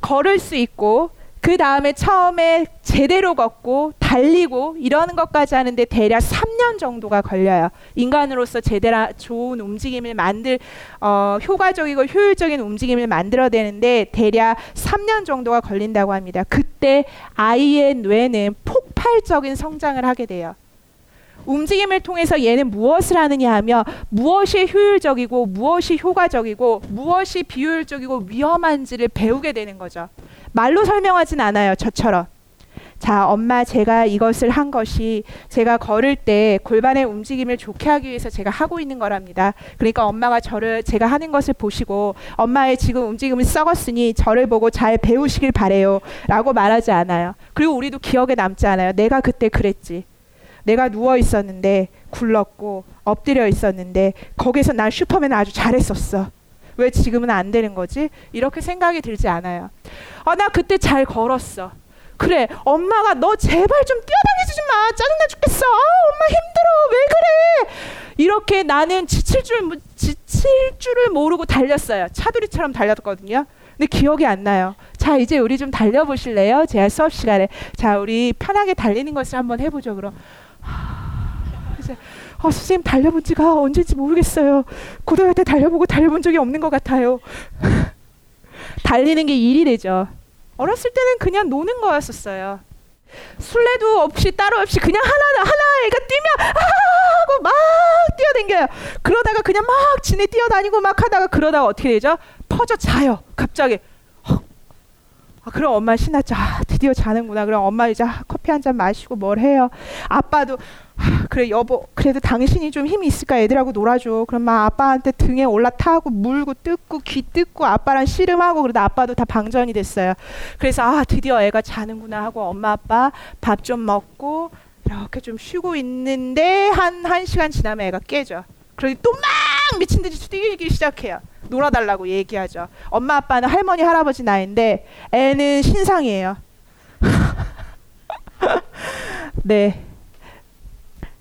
걸을 수 있고 그 다음에 처음에 제대로 걷고 달리고 이러는 것까지 하는데 대략 3년 정도가 걸려요. 인간으로서 제대로 좋은 움직임을 만들 어, 효과적이고 효율적인 움직임을 만들어내는데 대략 3년 정도가 걸린다고 합니다. 그때 아이의 뇌는 폭발적인 성장을 하게 돼요. 움직임을 통해서 얘는 무엇을 하느냐 하며 무엇이 효율적이고 무엇이 효과적이고 무엇이 비효율적이고 위험한지를 배우게 되는 거죠. 말로 설명하진 않아요. 저처럼. 자, 엄마 제가 이것을 한 것이 제가 걸을 때 골반의 움직임을 좋게 하기 위해서 제가 하고 있는 거랍니다. 그러니까 엄마가 저를 제가 하는 것을 보시고 엄마의 지금 움직임을 썩었으니 저를 보고 잘 배우시길 바래요. 라고 말하지 않아요. 그리고 우리도 기억에 남지 않아요. 내가 그때 그랬지. 내가 누워 있었는데 굴렀고 엎드려 있었는데 거기서 난 슈퍼맨 아주 잘했었어. 왜 지금은 안 되는 거지? 이렇게 생각이 들지 않아요. 아, 나 그때 잘 걸었어. 그래, 엄마가 너 제발 좀 뛰어다니지 마. 짜증나 죽겠어. 아, 엄마 힘들어. 왜 그래? 이렇게 나는 지칠 줄 지칠 줄을 모르고 달렸어요. 차두리처럼 달렸거든요. 근데 기억이 안 나요. 자, 이제 우리 좀 달려 보실래요? 제가 수업 시간에. 자, 우리 편하게 달리는 것을 한번 해 보죠. 그럼. 이제 어, 선생님 달려본 지가 언제인지 모르겠어요. 고등학교 때 달려보고 달려본 적이 없는 것 같아요. *laughs* 달리는 게 일이 되죠. 어렸을 때는 그냥 노는 거였었어요. 술래도 없이 따로 없이 그냥 하나 하나 애가 뛰면 아 하고 막 뛰어댕겨요. 그러다가 그냥 막 지네 뛰어다니고 막 하다가 그러다가 어떻게 되죠? 퍼져 자요. 갑자기. 아, 그럼 엄마 신났죠. 아, 드디어 자는구나. 그럼 엄마 이제 커피 한 잔 마시고 뭘 해요. 아빠도 그래 여보 그래도 당신이 좀 힘이 있을까 애들하고 놀아줘 그럼 막 아빠한테 등에 올라타고 물고 뜯고 귀 뜯고 아빠랑 씨름하고 그러다 아빠도 다 방전이 됐어요 그래서 아 드디어 애가 자는구나 하고 엄마 아빠 밥 좀 먹고 이렇게 좀 쉬고 있는데 한 한 시간 지나면 애가 깨져 그러니 또 막 미친 듯이 뛰기 시작해요 놀아달라고 얘기하죠 엄마 아빠는 할머니 할아버지 나이인데 애는 신상이에요 *laughs* 네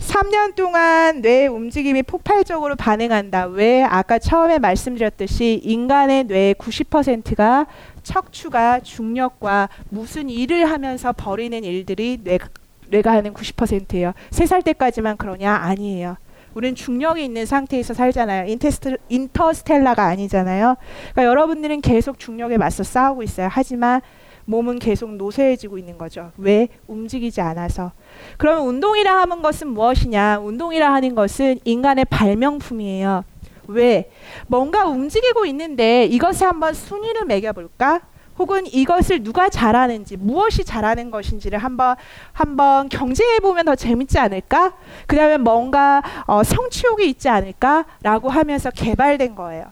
3년 동안 뇌 움직임이 폭발적으로 반응한다. 왜? 아까 처음에 말씀드렸듯이 인간의 뇌의 90%가 척추가 중력과 무슨 일을 하면서 벌이는 일들이 뇌, 뇌가 하는 90%예요. 3살 때까지만 그러냐? 아니에요. 우리는 중력이 있는 상태에서 살잖아요. 인테스트, 인터스텔라가 아니잖아요. 그러니까 여러분들은 계속 중력에 맞서 싸우고 있어요. 하지만 몸은 계속 노쇠해지고 있는 거죠. 왜? 움직이지 않아서. 그러면 운동이라 하는 것은 무엇이냐? 운동이라 하는 것은 인간의 발명품이에요. 왜? 뭔가 움직이고 있는데 이것에 한번 순위를 매겨볼까? 혹은 이것을 누가 잘하는지 무엇이 잘하는 것인지를 한번 한번 경쟁해 보면 더 재밌지 않을까? 그다음에 뭔가 어, 성취욕이 있지 않을까라고 하면서 개발된 거예요.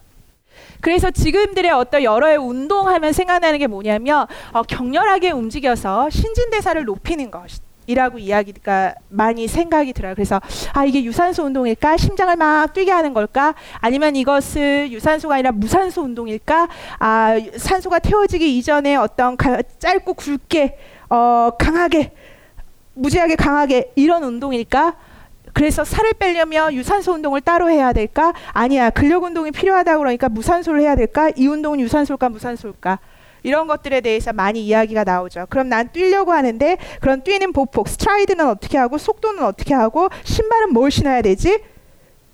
그래서 지금들의 어떤 여러의 운동하면 생각나는 게 뭐냐면 어, 격렬하게 움직여서 신진대사를 높이는 것. 이 라고 이야기가 많이 생각이 들어요. 그래서 아 이게 유산소 운동일까? 심장을 막 뛰게 하는 걸까? 아니면 이것을 유산소가 아니라 무산소 운동일까? 아 산소가 태워지기 이전에 어떤 가, 짧고 굵게 어, 강하게 무지하게 강하게 이런 운동일까? 그래서 살을 빼려면 유산소 운동을 따로 해야 될까? 아니야. 근력 운동이 필요하다 그러니까 무산소를 해야 될까? 이 운동은 유산소일까 무산소일까? 이런 것들에 대해서 많이 이야기가 나오죠. 그럼 난 뛰려고 하는데 그런 뛰는 보폭, 스트라이드는 어떻게 하고 속도는 어떻게 하고 신발은 뭘 신어야 되지?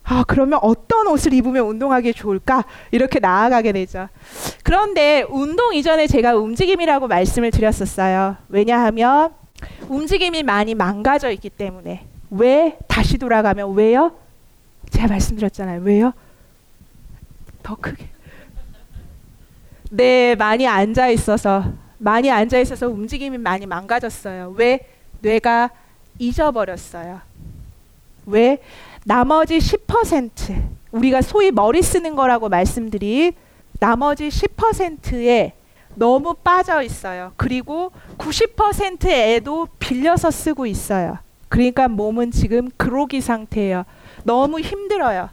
아, 그러면 어떤 옷을 입으면 운동하기 좋을까? 이렇게 나아가게 되죠. 그런데 운동 이전에 제가 움직임이라고 말씀을 드렸었어요. 왜냐하면 움직임이 많이 망가져 있기 때문에. 왜? 다시 돌아가면 왜요? 제가 말씀드렸잖아요. 왜요? 더 크게. 네, 많이 앉아 있어서 많이 앉아 있어서 움직임이 많이 망가졌어요. 왜? 뇌가 잊어버렸어요. 왜? 나머지 10% 우리가 소위 머리 쓰는 거라고 말씀드린 나머지 10%에 너무 빠져 있어요. 그리고 90%에도 빌려서 쓰고 있어요. 그러니까 몸은 지금 그로기 상태예요. 너무 힘들어요.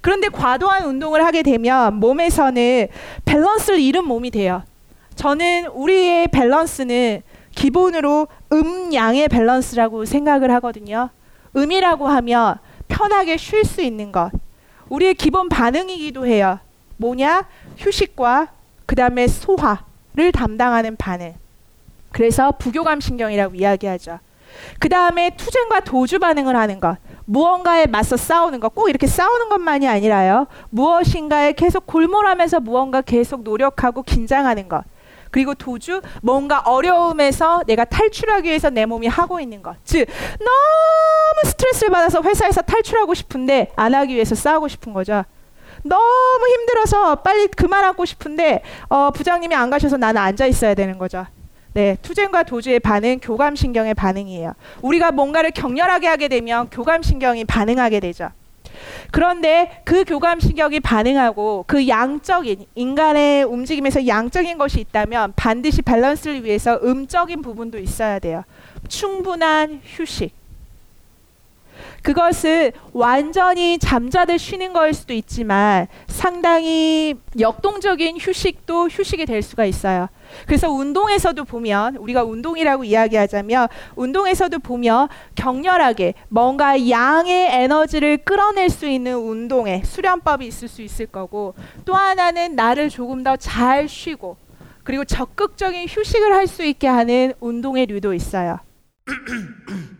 그런데 과도한 운동을 하게 되면 몸에서는 밸런스를 잃은 몸이 돼요. 저는 우리의 밸런스는 기본으로 음양의 밸런스라고 생각을 하거든요. 음이라고 하면 편하게 쉴 수 있는 것. 우리의 기본 반응이기도 해요. 뭐냐? 휴식과 그 다음에 소화를 담당하는 반응. 그래서 부교감 신경이라고 이야기하죠. 그 다음에 투쟁과 도주 반응을 하는 것. 무언가에 맞서 싸우는 것. 꼭 이렇게 싸우는 것만이 아니라요. 무엇인가에 계속 골몰하면서 무언가 계속 노력하고 긴장하는 것. 그리고 도주 뭔가 어려움에서 내가 탈출하기 위해서 내 몸이 하고 있는 것. 즉 너무 스트레스를 받아서 회사에서 탈출하고 싶은데 안 하기 위해서 싸우고 싶은 거죠. 너무 힘들어서 빨리 그만하고 싶은데 어, 부장님이 안 가셔서 나는 앉아 있어야 되는 거죠. 네, 투쟁과 도주의 반응, 교감신경의 반응이에요. 우리가 뭔가를 격렬하게 하게 되면 교감신경이 반응하게 되죠. 그런데 그 교감신경이 반응하고 그 양적인 인간의 움직임에서 양적인 것이 있다면 반드시 밸런스를 위해서 음적인 부분도 있어야 돼요. 충분한 휴식. 그것은 완전히 잠자듯 쉬는 거일 수도 있지만 상당히 역동적인 휴식도 휴식이 될 수가 있어요. 그래서 운동에서도 보면 우리가 운동이라고 이야기하자면 운동에서도 보면 격렬하게 뭔가 양의 에너지를 끌어낼 수 있는 운동의 수련법이 있을 수 있을 거고 또 하나는 나를 조금 더 잘 쉬고 그리고 적극적인 휴식을 할 수 있게 하는 운동의 류도 있어요. *clears throat*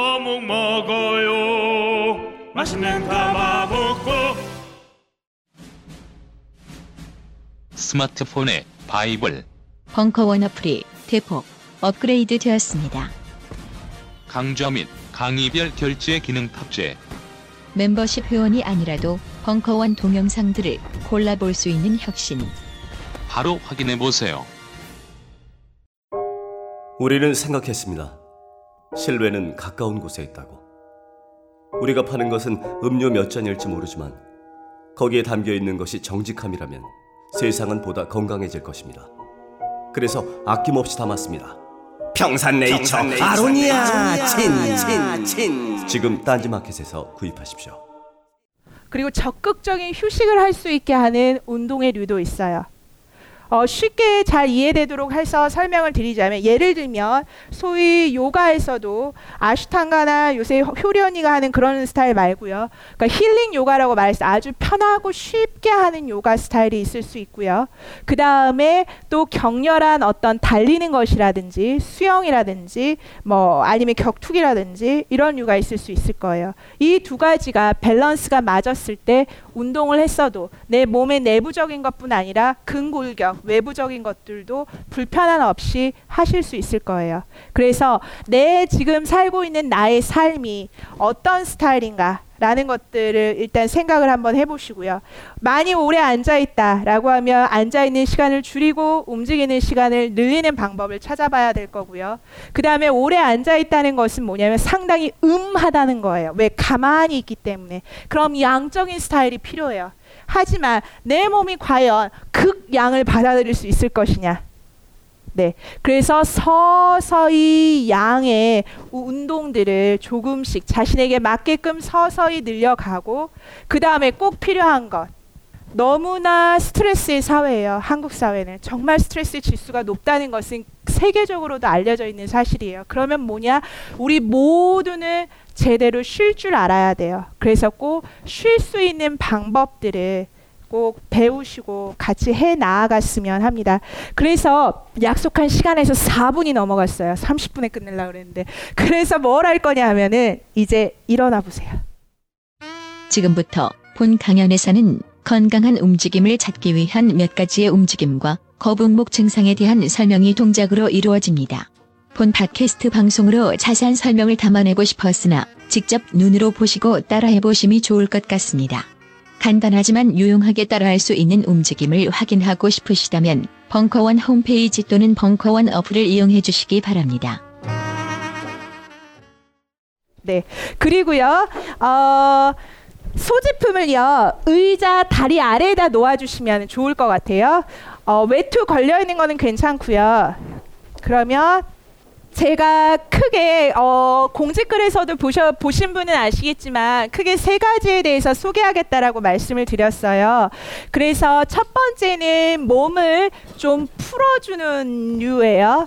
어묵 먹어요 맛있는 가마복고 스마트폰에 바이블, 벙커원 어플이 대폭 업그레이드 되었습니다. 강좌 및 강의별 결제 기능 탑재. 멤버십 회원이 아니라도 벙커원 동영상들을 골라볼 수 있는 혁신. 바로 확인해 보세요. 우리는 생각했습니다. 실외는 가까운 곳에 있다고. 우리가 파는 것은 음료 몇 잔일지 모르지만 거기에 담겨 있는 것이 정직함이라면 세상은 보다 건강해질 것입니다. 그래서 아낌없이 담았습니다. 평산네이처, 아로니아 친, 친, 친. 지금 딴지마켓에서 구입하십시오. 그리고 적극적인 휴식을 할 수 있게 하는 운동의 류도 있어요. 어, 쉽게 잘 이해되도록 해서 설명을 드리자면 예를 들면 소위 요가에서도 아슈탄가나 요새 효련이가 하는 그런 스타일 말고요. 그러니까 힐링 요가라고 말해서 아주 편하고 쉽게 하는 요가 스타일이 있을 수 있고요. 그 다음에 또 격렬한 어떤 달리는 것이라든지 수영이라든지 뭐 아니면 격투기라든지 이런 요가 있을 수 있을 거예요. 이 두 가지가 밸런스가 맞았을 때 운동을 했어도 내 몸의 내부적인 것뿐 아니라 근골격 외부적인 것들도 불편함 없이 하실 수 있을 거예요. 그래서 내 지금 살고 있는 나의 삶이 어떤 스타일인가 라는 것들을 일단 생각을 한번 해보시고요. 많이 오래 앉아 있다 라고 하면 앉아 있는 시간을 줄이고 움직이는 시간을 늘리는 방법을 찾아봐야 될 거고요. 그 다음에 오래 앉아 있다는 것은 뭐냐면 상당히 음하다는 거예요. 왜 가만히 있기 때문에. 그럼 양적인 스타일이 필요해요. 하지만 내 몸이 과연 극양을 받아들일 수 있을 것이냐? 네. 그래서 서서히 양의 운동들을 조금씩 자신에게 맞게끔 서서히 늘려가고 그 다음에 꼭 필요한 것. 너무나 스트레스의 사회예요. 한국 사회는 정말 스트레스 지수가 높다는 것은 세계적으로도 알려져 있는 사실이에요. 그러면 뭐냐? 우리 모두는 제대로 쉴 줄 알아야 돼요. 그래서 꼭 쉴 수 있는 방법들을 꼭 배우시고 같이 해 나아갔으면 합니다. 그래서 약속한 시간에서 4분이 넘어갔어요. 30분에 끝내려고 그랬는데. 그래서 뭘 할 거냐 하면은 이제 일어나 보세요. 지금부터 본 강연에서는 건강한 움직임을 찾기 위한 몇 가지의 움직임과 거북목 증상에 대한 설명이 동작으로 이루어집니다. 본 팟캐스트 방송으로 자세한 설명을 담아내고 싶었으나 직접 눈으로 보시고 따라해 보심이 좋을 것 같습니다. 간단하지만 유용하게 따라할 수 있는 움직임을 확인하고 싶으시다면 벙커원 홈페이지 또는 벙커원 어플을 이용해 주시기 바랍니다. 네. 그리고요. 어 소지품을요 의자 다리 아래에다 놓아주시면 좋을 것 같아요. 어, 외투 걸려 있는 거는 괜찮고요. 그러면 제가 크게 어, 공지글에서도 보셔, 보신 분은 아시겠지만 크게 세 가지에 대해서 소개하겠다라고 말씀을 드렸어요. 그래서 첫 번째는 몸을 좀 풀어주는 류예요.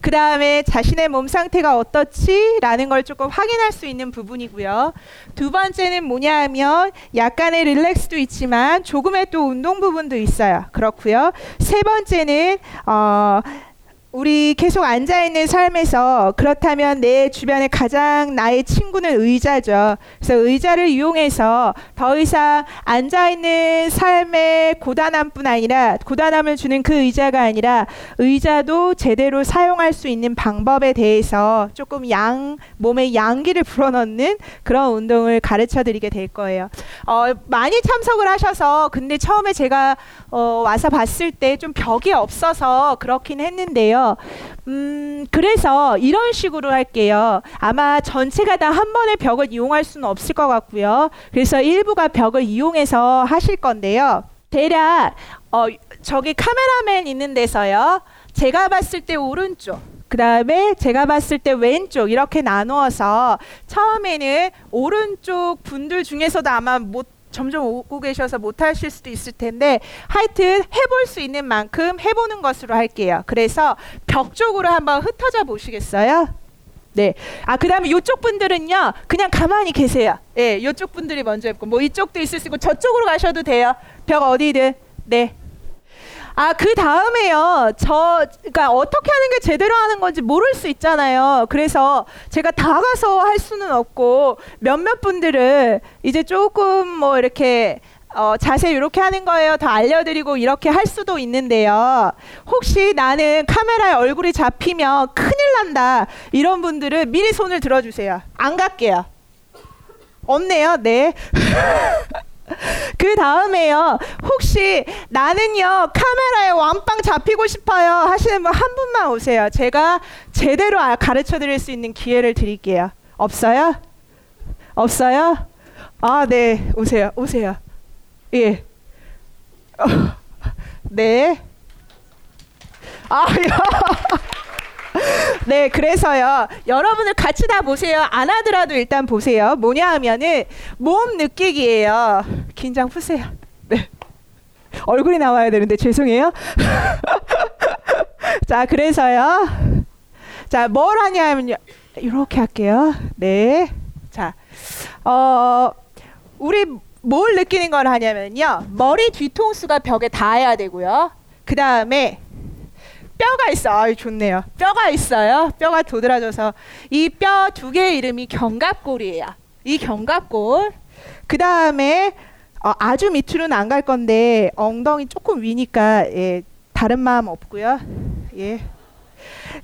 그 다음에 자신의 몸 상태가 어떻지라는 걸 조금 확인할 수 있는 부분이고요. 두 번째는 뭐냐 하면 약간의 릴렉스도 있지만 조금의 또 운동 부분도 있어요. 그렇고요. 세 번째는 어, 우리 계속 앉아 있는 삶에서 그렇다면 내 주변에 가장 나의 친구는 의자죠. 그래서 의자를 이용해서 더 이상 앉아 있는 삶의 고단함뿐 아니라 고단함을 주는 그 의자가 아니라 의자도 제대로 사용할 수 있는 방법에 대해서 조금 양 몸에 양기를 불어넣는 그런 운동을 가르쳐 드리게 될 거예요. 어, 많이 참석을 하셔서 근데 처음에 제가 어, 와서 봤을 때 좀 벽이 없어서 그렇긴 했는데요. 음, 그래서 이런 식으로 할게요. 아마 전체가 다 한 번에 벽을 이용할 수는 없을 것 같고요. 그래서 일부가 벽을 이용해서 하실 건데요. 대략 어, 저기 카메라맨 있는 데서요. 제가 봤을 때 오른쪽 그 다음에 제가 봤을 때 왼쪽 이렇게 나누어서 처음에는 오른쪽 분들 중에서도 아마 못 점점 오고 계셔서 못 하실 수도 있을 텐데 하여튼 해볼 수 있는 만큼 해보는 것으로 할게요. 그래서 벽 쪽으로 한번 흩어져 보시겠어요? 네. 아, 그 다음에 이쪽 분들은요, 그냥 가만히 계세요. 예, 네, 이쪽 분들이 먼저 했고, 뭐 이쪽도 있을 수 있고, 저쪽으로 가셔도 돼요. 벽 어디든. 네. 아, 그 다음에요. 저, 그니까 어떻게 하는 게 제대로 하는 건지 모를 수 있잖아요. 그래서 제가 다 가서 할 수는 없고, 몇몇 분들을 이제 조금 뭐 이렇게 어, 자세 이렇게 하는 거예요. 더 알려드리고 이렇게 할 수도 있는데요. 혹시 나는 카메라에 얼굴이 잡히면 큰일 난다. 이런 분들은 미리 손을 들어주세요. 안 갈게요. 없네요. 네. *laughs* 그 다음에요. 혹시 나는요 카메라에 완빵 잡히고 싶어요 하시는 분 한 분만 오세요. 제가 제대로 아, 가르쳐 드릴 수 있는 기회를 드릴게요. 없어요? 없어요? 아, 네. 오세요. 오세요. 예. 어, *laughs* 네. 아, *laughs* 네, 그래서요. 여러분을 같이 다 보세요. 안 하더라도 일단 보세요. 뭐냐 하면은 몸 느끼기예요. 긴장 푸세요. 네. 얼굴이 나와야 되는데 죄송해요. *laughs* 자, 그래서요. 자, 뭘 하냐면요. 이렇게 할게요. 네. 자, 어, 우리 뭘 느끼는 걸 하냐면요. 머리 뒤통수가 벽에 닿아야 되고요. 그 다음에 뼈가 있어. 아, 좋네요. 뼈가 있어요. 뼈가 도드라져서 이 뼈 두 개의 이름이 견갑골이에요. 이 견갑골. 그 다음에 어, 아주 밑으로는 안 갈 건데 엉덩이 조금 위니까 예, 다른 마음 없고요. 예.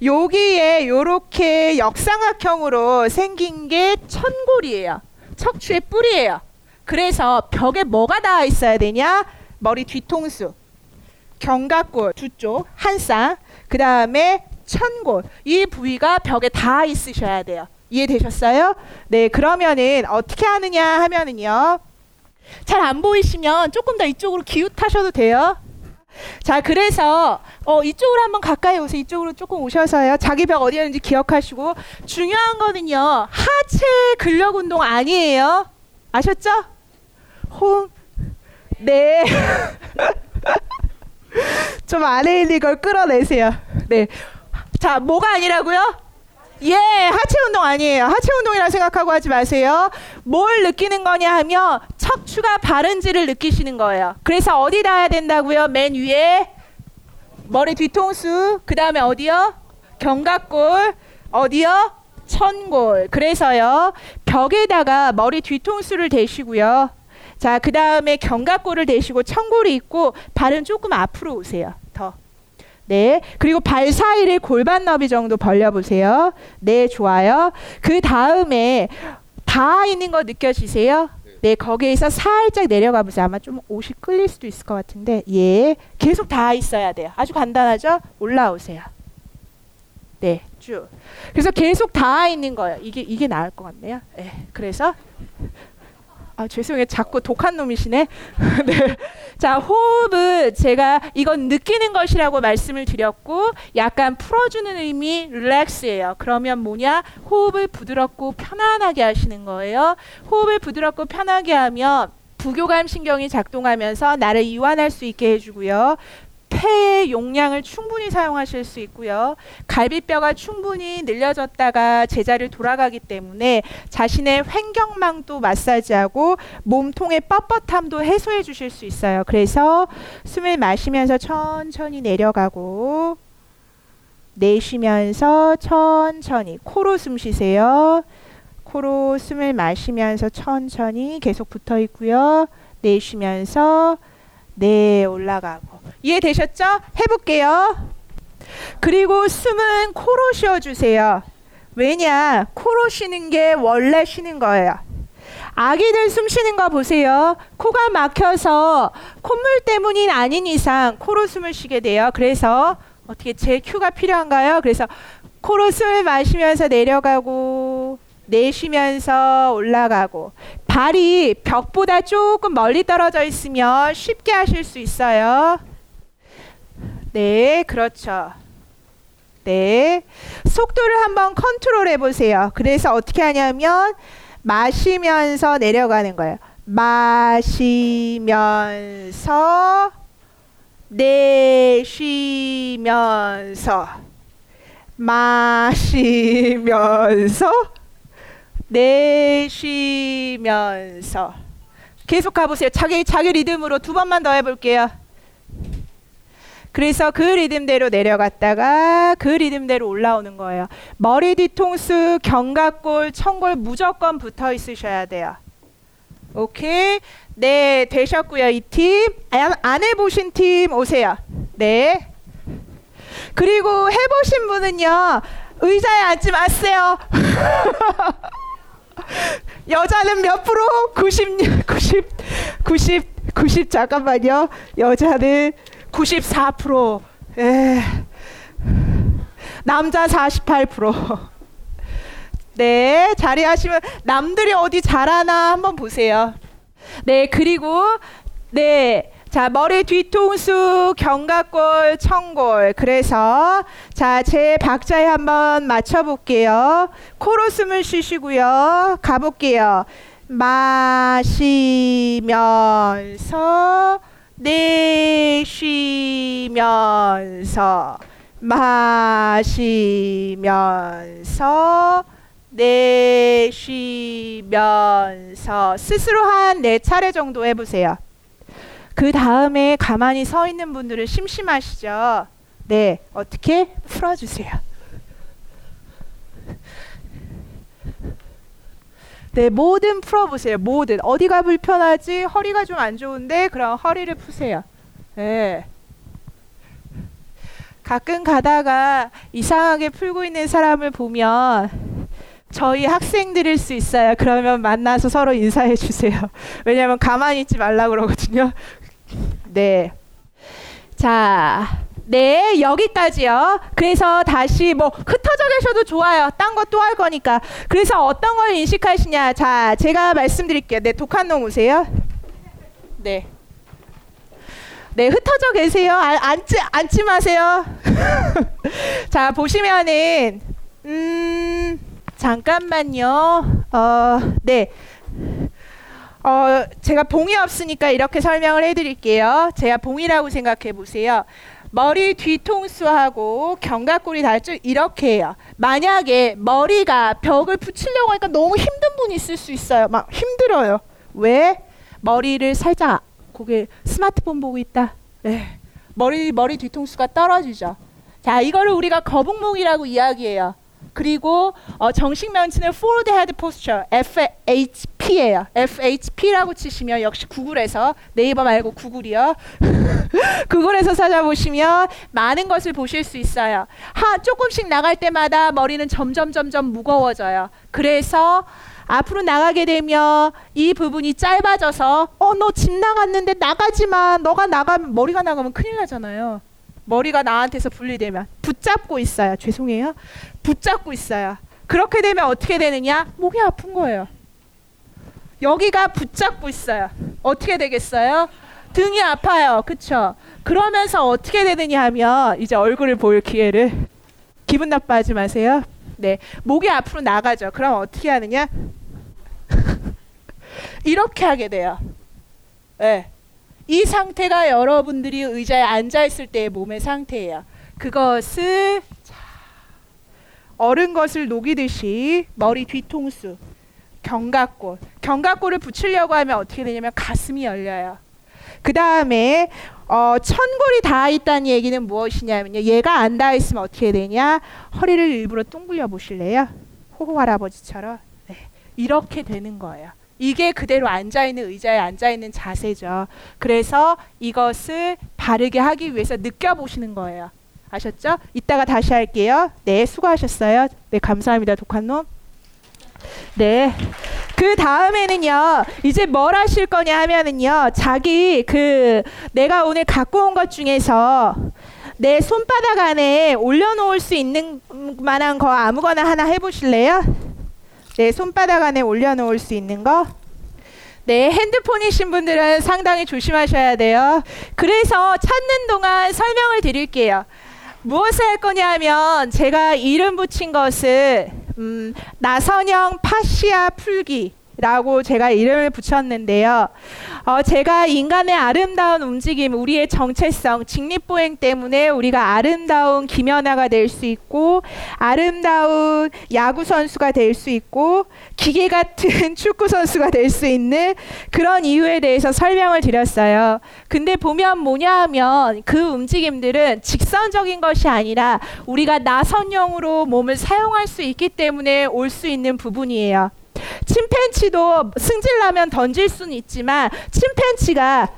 여기에 요렇게 역삼각형으로 생긴 게 천골이에요. 척추의 뿌리예요. 그래서 벽에 뭐가 닿아 있어야 되냐? 머리 뒤통수, 견갑골 두 쪽, 한 쌍. 그 다음에 천골. 이 부위가 벽에 닿아 있으셔야 돼요. 이해되셨어요? 네, 그러면은 어떻게 하느냐 하면은요. 잘 안 보이시면 조금 더 이쪽으로 기웃하셔도 돼요. 자, 그래서 어, 이쪽으로 한번 가까이 오세요. 이쪽으로 조금 오셔서요. 자기 벽 어디였는지 기억하시고 중요한 거는요. 하체 근력 운동 아니에요. 아셨죠? 호응. 네. *laughs* *laughs* 좀 안에 있는 걸 끌어내세요. 네. 자, 뭐가 아니라고요? 예, 하체 운동 아니에요. 하체 운동이라 생각하고 하지 마세요. 뭘 느끼는 거냐 하면 척추가 바른지를 느끼시는 거예요. 그래서 어디 닿아야 된다고요? 맨 위에 머리 뒤통수, 그 다음에 어디요? 견갑골, 어디요? 천골. 그래서요, 벽에다가 머리 뒤통수를 대시고요. 자, 그 다음에 견갑골을 대시고 천골이 있고 발은 조금 앞으로 오세요. 더. 네. 그리고 발 사이를 골반 너비 정도 벌려보세요. 네, 좋아요. 그 다음에 닿아 있는 거 느껴지세요? 네, 거기에서 살짝 내려가 보세요. 아마 좀 옷이 끌릴 수도 있을 것 같은데, 예. 계속 닿아 있어야 돼요. 아주 간단하죠? 올라오세요. 네, 쭉. 그래서 계속 닿아 있는 거예요. 이게, 이게 나을 것 같네요. 네, 그래서 아 죄송해요. 자꾸 독한 놈이시네. *laughs* 네. 자 호흡은 제가 이건 느끼는 것이라고 말씀을 드렸고 약간 풀어주는 의미 릴렉스예요. 그러면 뭐냐? 호흡을 부드럽고 편안하게 하시는 거예요. 호흡을 부드럽고 편하게 하면 부교감 신경이 작동하면서 나를 이완할 수 있게 해주고요 폐의 용량을 충분히 사용하실 수 있고요. 갈비뼈가 충분히 늘려졌다가 제자리를 돌아가기 때문에 자신의 횡격막도 마사지하고 몸통의 뻣뻣함도 해소해 주실 수 있어요. 그래서 숨을 마시면서 천천히 내려가고 내쉬면서 천천히 코로 숨 쉬세요. 코로 숨을 마시면서 천천히 계속 붙어 있고요. 내쉬면서 네 올라가고 이해되셨죠? 해볼게요. 그리고 숨은 코로 쉬어주세요. 왜냐? 코로 쉬는 게 원래 쉬는 거예요. 아기들 숨 쉬는 거 보세요. 코가 막혀서 콧물 때문이 아닌 이상 코로 숨을 쉬게 돼요. 그래서 어떻게 제 큐가 필요한가요? 그래서 코로 숨을 마시면서 내려가고 내쉬면서 올라가고 발이 벽보다 조금 멀리 떨어져 있으면 쉽게 하실 수 있어요. 네, 그렇죠. 네. 속도를 한번 컨트롤 해보세요. 그래서 어떻게 하냐면, 마시면서 내려가는 거예요. 마시면서, 내쉬면서, 마시면서, 내쉬면서. 계속 가보세요. 자기, 자기 리듬으로 두 번만 더 해볼게요. 그래서 그 리듬대로 내려갔다가 그 리듬대로 올라오는 거예요. 머리 뒤통수, 견갑골, 천골 무조건 붙어 있으셔야 돼요. 오케이. 네, 되셨고요. 이 팀. 안 해보신 팀 오세요. 네. 그리고 해보신 분은요. 의자에 앉지 마세요. *laughs* 여자는 몇 프로? 90, 90, 90, 90, 잠깐만요. 여자는 94%. 에. 남자 48%. 네, 자리하시면 남들이 어디 잘하나 한번 보세요. 네, 그리고 네. 자, 머리 뒤통수, 견갑골, 청골. 그래서 자, 제 박자에 한번 맞춰 볼게요. 코로 숨을 쉬시고요. 가 볼게요. 마시면서 내쉬면서 마시면서 내쉬면서 스스로 한 네 차례 정도 해보세요. 그 다음에 가만히 서 있는 분들은 심심하시죠? 네, 어떻게 풀어주세요. 네, 뭐든 풀어보세요. 뭐든 어디가 불편하지? 허리가 좀 안 좋은데 그럼 허리를 푸세요. 네. 가끔 가다가 이상하게 풀고 있는 사람을 보면 저희 학생들일 수 있어요. 그러면 만나서 서로 인사해 주세요. *laughs* 왜냐면 가만히 있지 말라 그러거든요. *laughs* 네. 자, 네, 여기까지요. 그래서 다시 뭐 흩어져 계셔도 좋아요. 딴 것도 할 거니까. 그래서 어떤 걸 인식하시냐. 자, 제가 말씀드릴게요. 네, 독한 놈 오세요. 네. 네, 흩어져 계세요. 아, 앉지, 앉지 마세요. *laughs* 자, 보시면은, 음, 잠깐만요. 어, 네. 어, 제가 봉이 없으니까 이렇게 설명을 해드릴게요. 제가 봉이라고 생각해 보세요. 머리 뒤통수하고 견갑골이 닿을 이렇게 해요. 만약에 머리가 벽을 붙이려고 하니까 너무 힘든 분이 있을 수 있어요. 막 힘들어요. 왜? 머리를 살짝 고개 스마트폰 보고 있다. 네. 머리 머리 뒤통수가 떨어지죠. 자, 이거를 우리가 거북목이라고 이야기해요. 그리고 어, 정식 명칭은 Forward Head Posture FHP예요. FHP라고 치시면 역시 구글에서 네이버 말고 구글이요. *laughs* 구글에서 찾아보시면 많은 것을 보실 수 있어요. 하 조금씩 나갈 때마다 머리는 점점 점점 무거워져요. 그래서 앞으로 나가게 되면 이 부분이 짧아져서 어 너 집 나갔는데 나가지 마. 너가 나가면 머리가 나가면 큰일 나잖아요. 머리가 나한테서 분리되면 붙잡고 있어요. 죄송해요. 붙잡고 있어요. 그렇게 되면 어떻게 되느냐? 목이 아픈 거예요. 여기가 붙잡고 있어요. 어떻게 되겠어요? 등이 아파요. 그쵸? 그러면서 어떻게 되느냐 하면 이제 얼굴을 볼 기회를 기분 나빠하지 마세요. 네. 목이 앞으로 나가죠. 그럼 어떻게 하느냐? *laughs* 이렇게 하게 돼요. 네. 이 상태가 여러분들이 의자에 앉아 있을 때의 몸의 상태예요. 그것을 얼은 것을 녹이듯이 머리 뒤통수, 견갑골, 견갑골을 붙이려고 하면 어떻게 되냐면 가슴이 열려요. 그 다음에 어, 천골이 닿아 있다는 얘기는 무엇이냐면요. 얘가 안 닿아 있으면 어떻게 되냐? 허리를 일부러 뚱굴려 보실래요? 호호 할아버지처럼 네. 이렇게 되는 거예요. 이게 그대로 앉아 있는 의자에 앉아 있는 자세죠. 그래서 이것을 바르게 하기 위해서 느껴 보시는 거예요. 아셨죠? 이따가 다시 할게요. 네, 수고하셨어요. 네, 감사합니다. 독한 놈. 네. 그 다음에는요, 이제 뭘 하실 거냐 하면은요, 자기 그 내가 오늘 갖고 온 것 중에서 내 손바닥 안에 올려놓을 수 있는 만한 거 아무거나 하나 해보실래요? 내 손바닥 안에 올려놓을 수 있는 거. 네, 핸드폰이신 분들은 상당히 조심하셔야 돼요. 그래서 찾는 동안 설명을 드릴게요. 무엇을 할 거냐면 제가 이름 붙인 것을 음, 나선형 파시아 풀기 라고 제가 이름을 붙였는데요. 어, 제가 인간의 아름다운 움직임, 우리의 정체성, 직립보행 때문에 우리가 아름다운 김연아가 될 수 있고, 아름다운 야구선수가 될 수 있고, 기계 같은 *laughs* 축구선수가 될 수 있는 그런 이유에 대해서 설명을 드렸어요. 근데 보면 뭐냐 하면 그 움직임들은 직선적인 것이 아니라 우리가 나선형으로 몸을 사용할 수 있기 때문에 올 수 있는 부분이에요. 침팬치도 승질나면 던질 수는 있지만 침팬치가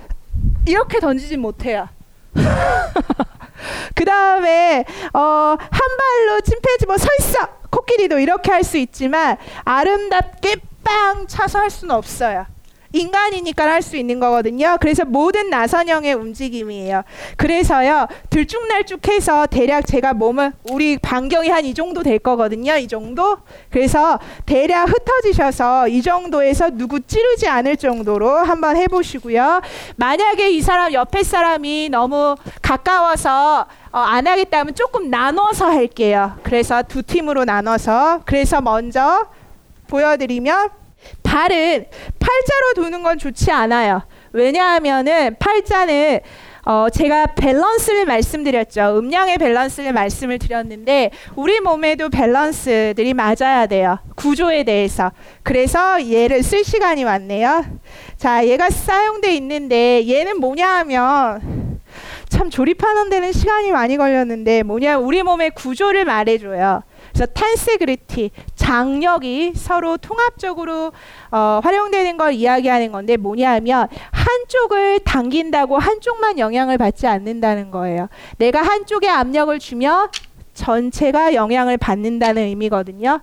이렇게 던지진 못해요. *laughs* 그 다음에 어, 한 발로 침팬치 뭐 서 있어 코끼리도 이렇게 할 수 있지만 아름답게 빵 차서 할 수는 없어요. 인간이니까 할 수 있는 거거든요. 그래서 모든 나선형의 움직임이에요. 그래서요, 들쭉날쭉해서 대략 제가 몸을, 우리 반경이 한 이 정도 될 거거든요. 이 정도. 그래서 대략 흩어지셔서 이 정도에서 누구 찌르지 않을 정도로 한번 해보시고요. 만약에 이 사람, 옆에 사람이 너무 가까워서 어, 안 하겠다면 조금 나눠서 할게요. 그래서 두 팀으로 나눠서. 그래서 먼저 보여드리면 발은 팔자로 두는 건 좋지 않아요. 왜냐하면은 팔자는 어, 제가 밸런스를 말씀드렸죠. 음양의 밸런스를 말씀을 드렸는데 우리 몸에도 밸런스들이 맞아야 돼요. 구조에 대해서. 그래서 얘를 쓸 시간이 왔네요. 자, 얘가 사용돼 있는데 얘는 뭐냐 하면 참 조립하는 데는 시간이 많이 걸렸는데 뭐냐 우리 몸의 구조를 말해줘요. 그래서 탄세그리티 장력이 서로 통합적으로 어, 활용되는 걸 이야기하는 건데 뭐냐하면 한쪽을 당긴다고 한쪽만 영향을 받지 않는다는 거예요. 내가 한쪽에 압력을 주면 전체가 영향을 받는다는 의미거든요.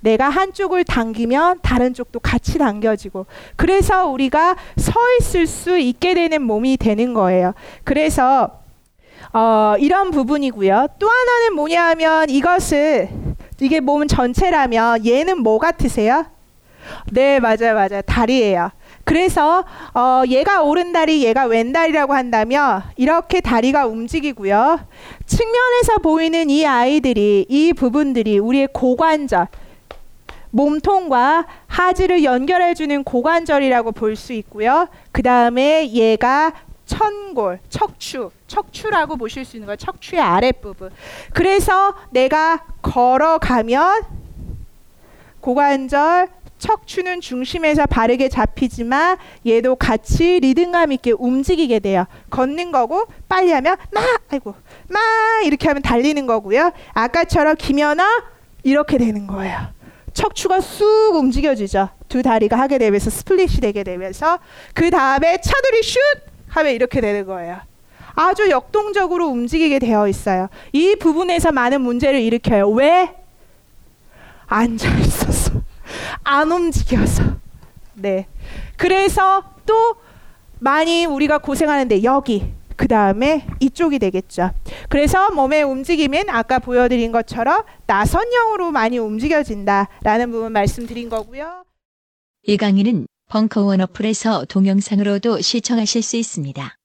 내가 한쪽을 당기면 다른 쪽도 같이 당겨지고 그래서 우리가 서 있을 수 있게 되는 몸이 되는 거예요. 그래서 어, 이런 부분이고요. 또 하나는 뭐냐 하면 이것을 이게 몸 전체라면 얘는 뭐 같으세요? 네, 맞아요, 맞아요. 다리예요. 그래서 어, 얘가 오른다리, 얘가 왼다리라고 한다면 이렇게 다리가 움직이고요. 측면에서 보이는 이 아이들이 이 부분들이 우리의 고관절, 몸통과 하지를 연결해주는 고관절이라고 볼 수 있고요. 그 다음에 얘가 천골, 척추, 척추라고 보실 수 있는 거예요. 척추의 아랫부분. 그래서 내가 걸어가면 고관절, 척추는 중심에서 바르게 잡히지만 얘도 같이 리듬감 있게 움직이게 돼요. 걷는 거고 빨리 하면 막 아이고 막 이렇게 하면 달리는 거고요. 아까처럼 기면아 이렇게 되는 거예요. 척추가 쑥 움직여지죠. 두 다리가 하게 되면서 스플릿이 되게 되면서 그 다음에 차들이 슛 하면 이렇게 되는 거예요. 아주 역동적으로 움직이게 되어 있어요. 이 부분에서 많은 문제를 일으켜요. 왜? 앉아 있어서. 안 움직여서. 네. 그래서 또 많이 우리가 고생하는데 여기 그 다음에 이쪽이 되겠죠. 그래서 몸의 움직임은 아까 보여드린 것처럼 나선형으로 많이 움직여진다라는 부분 말씀드린 거고요. 이 강의는 벙커원 어플에서 동영상으로도 시청하실 수 있습니다.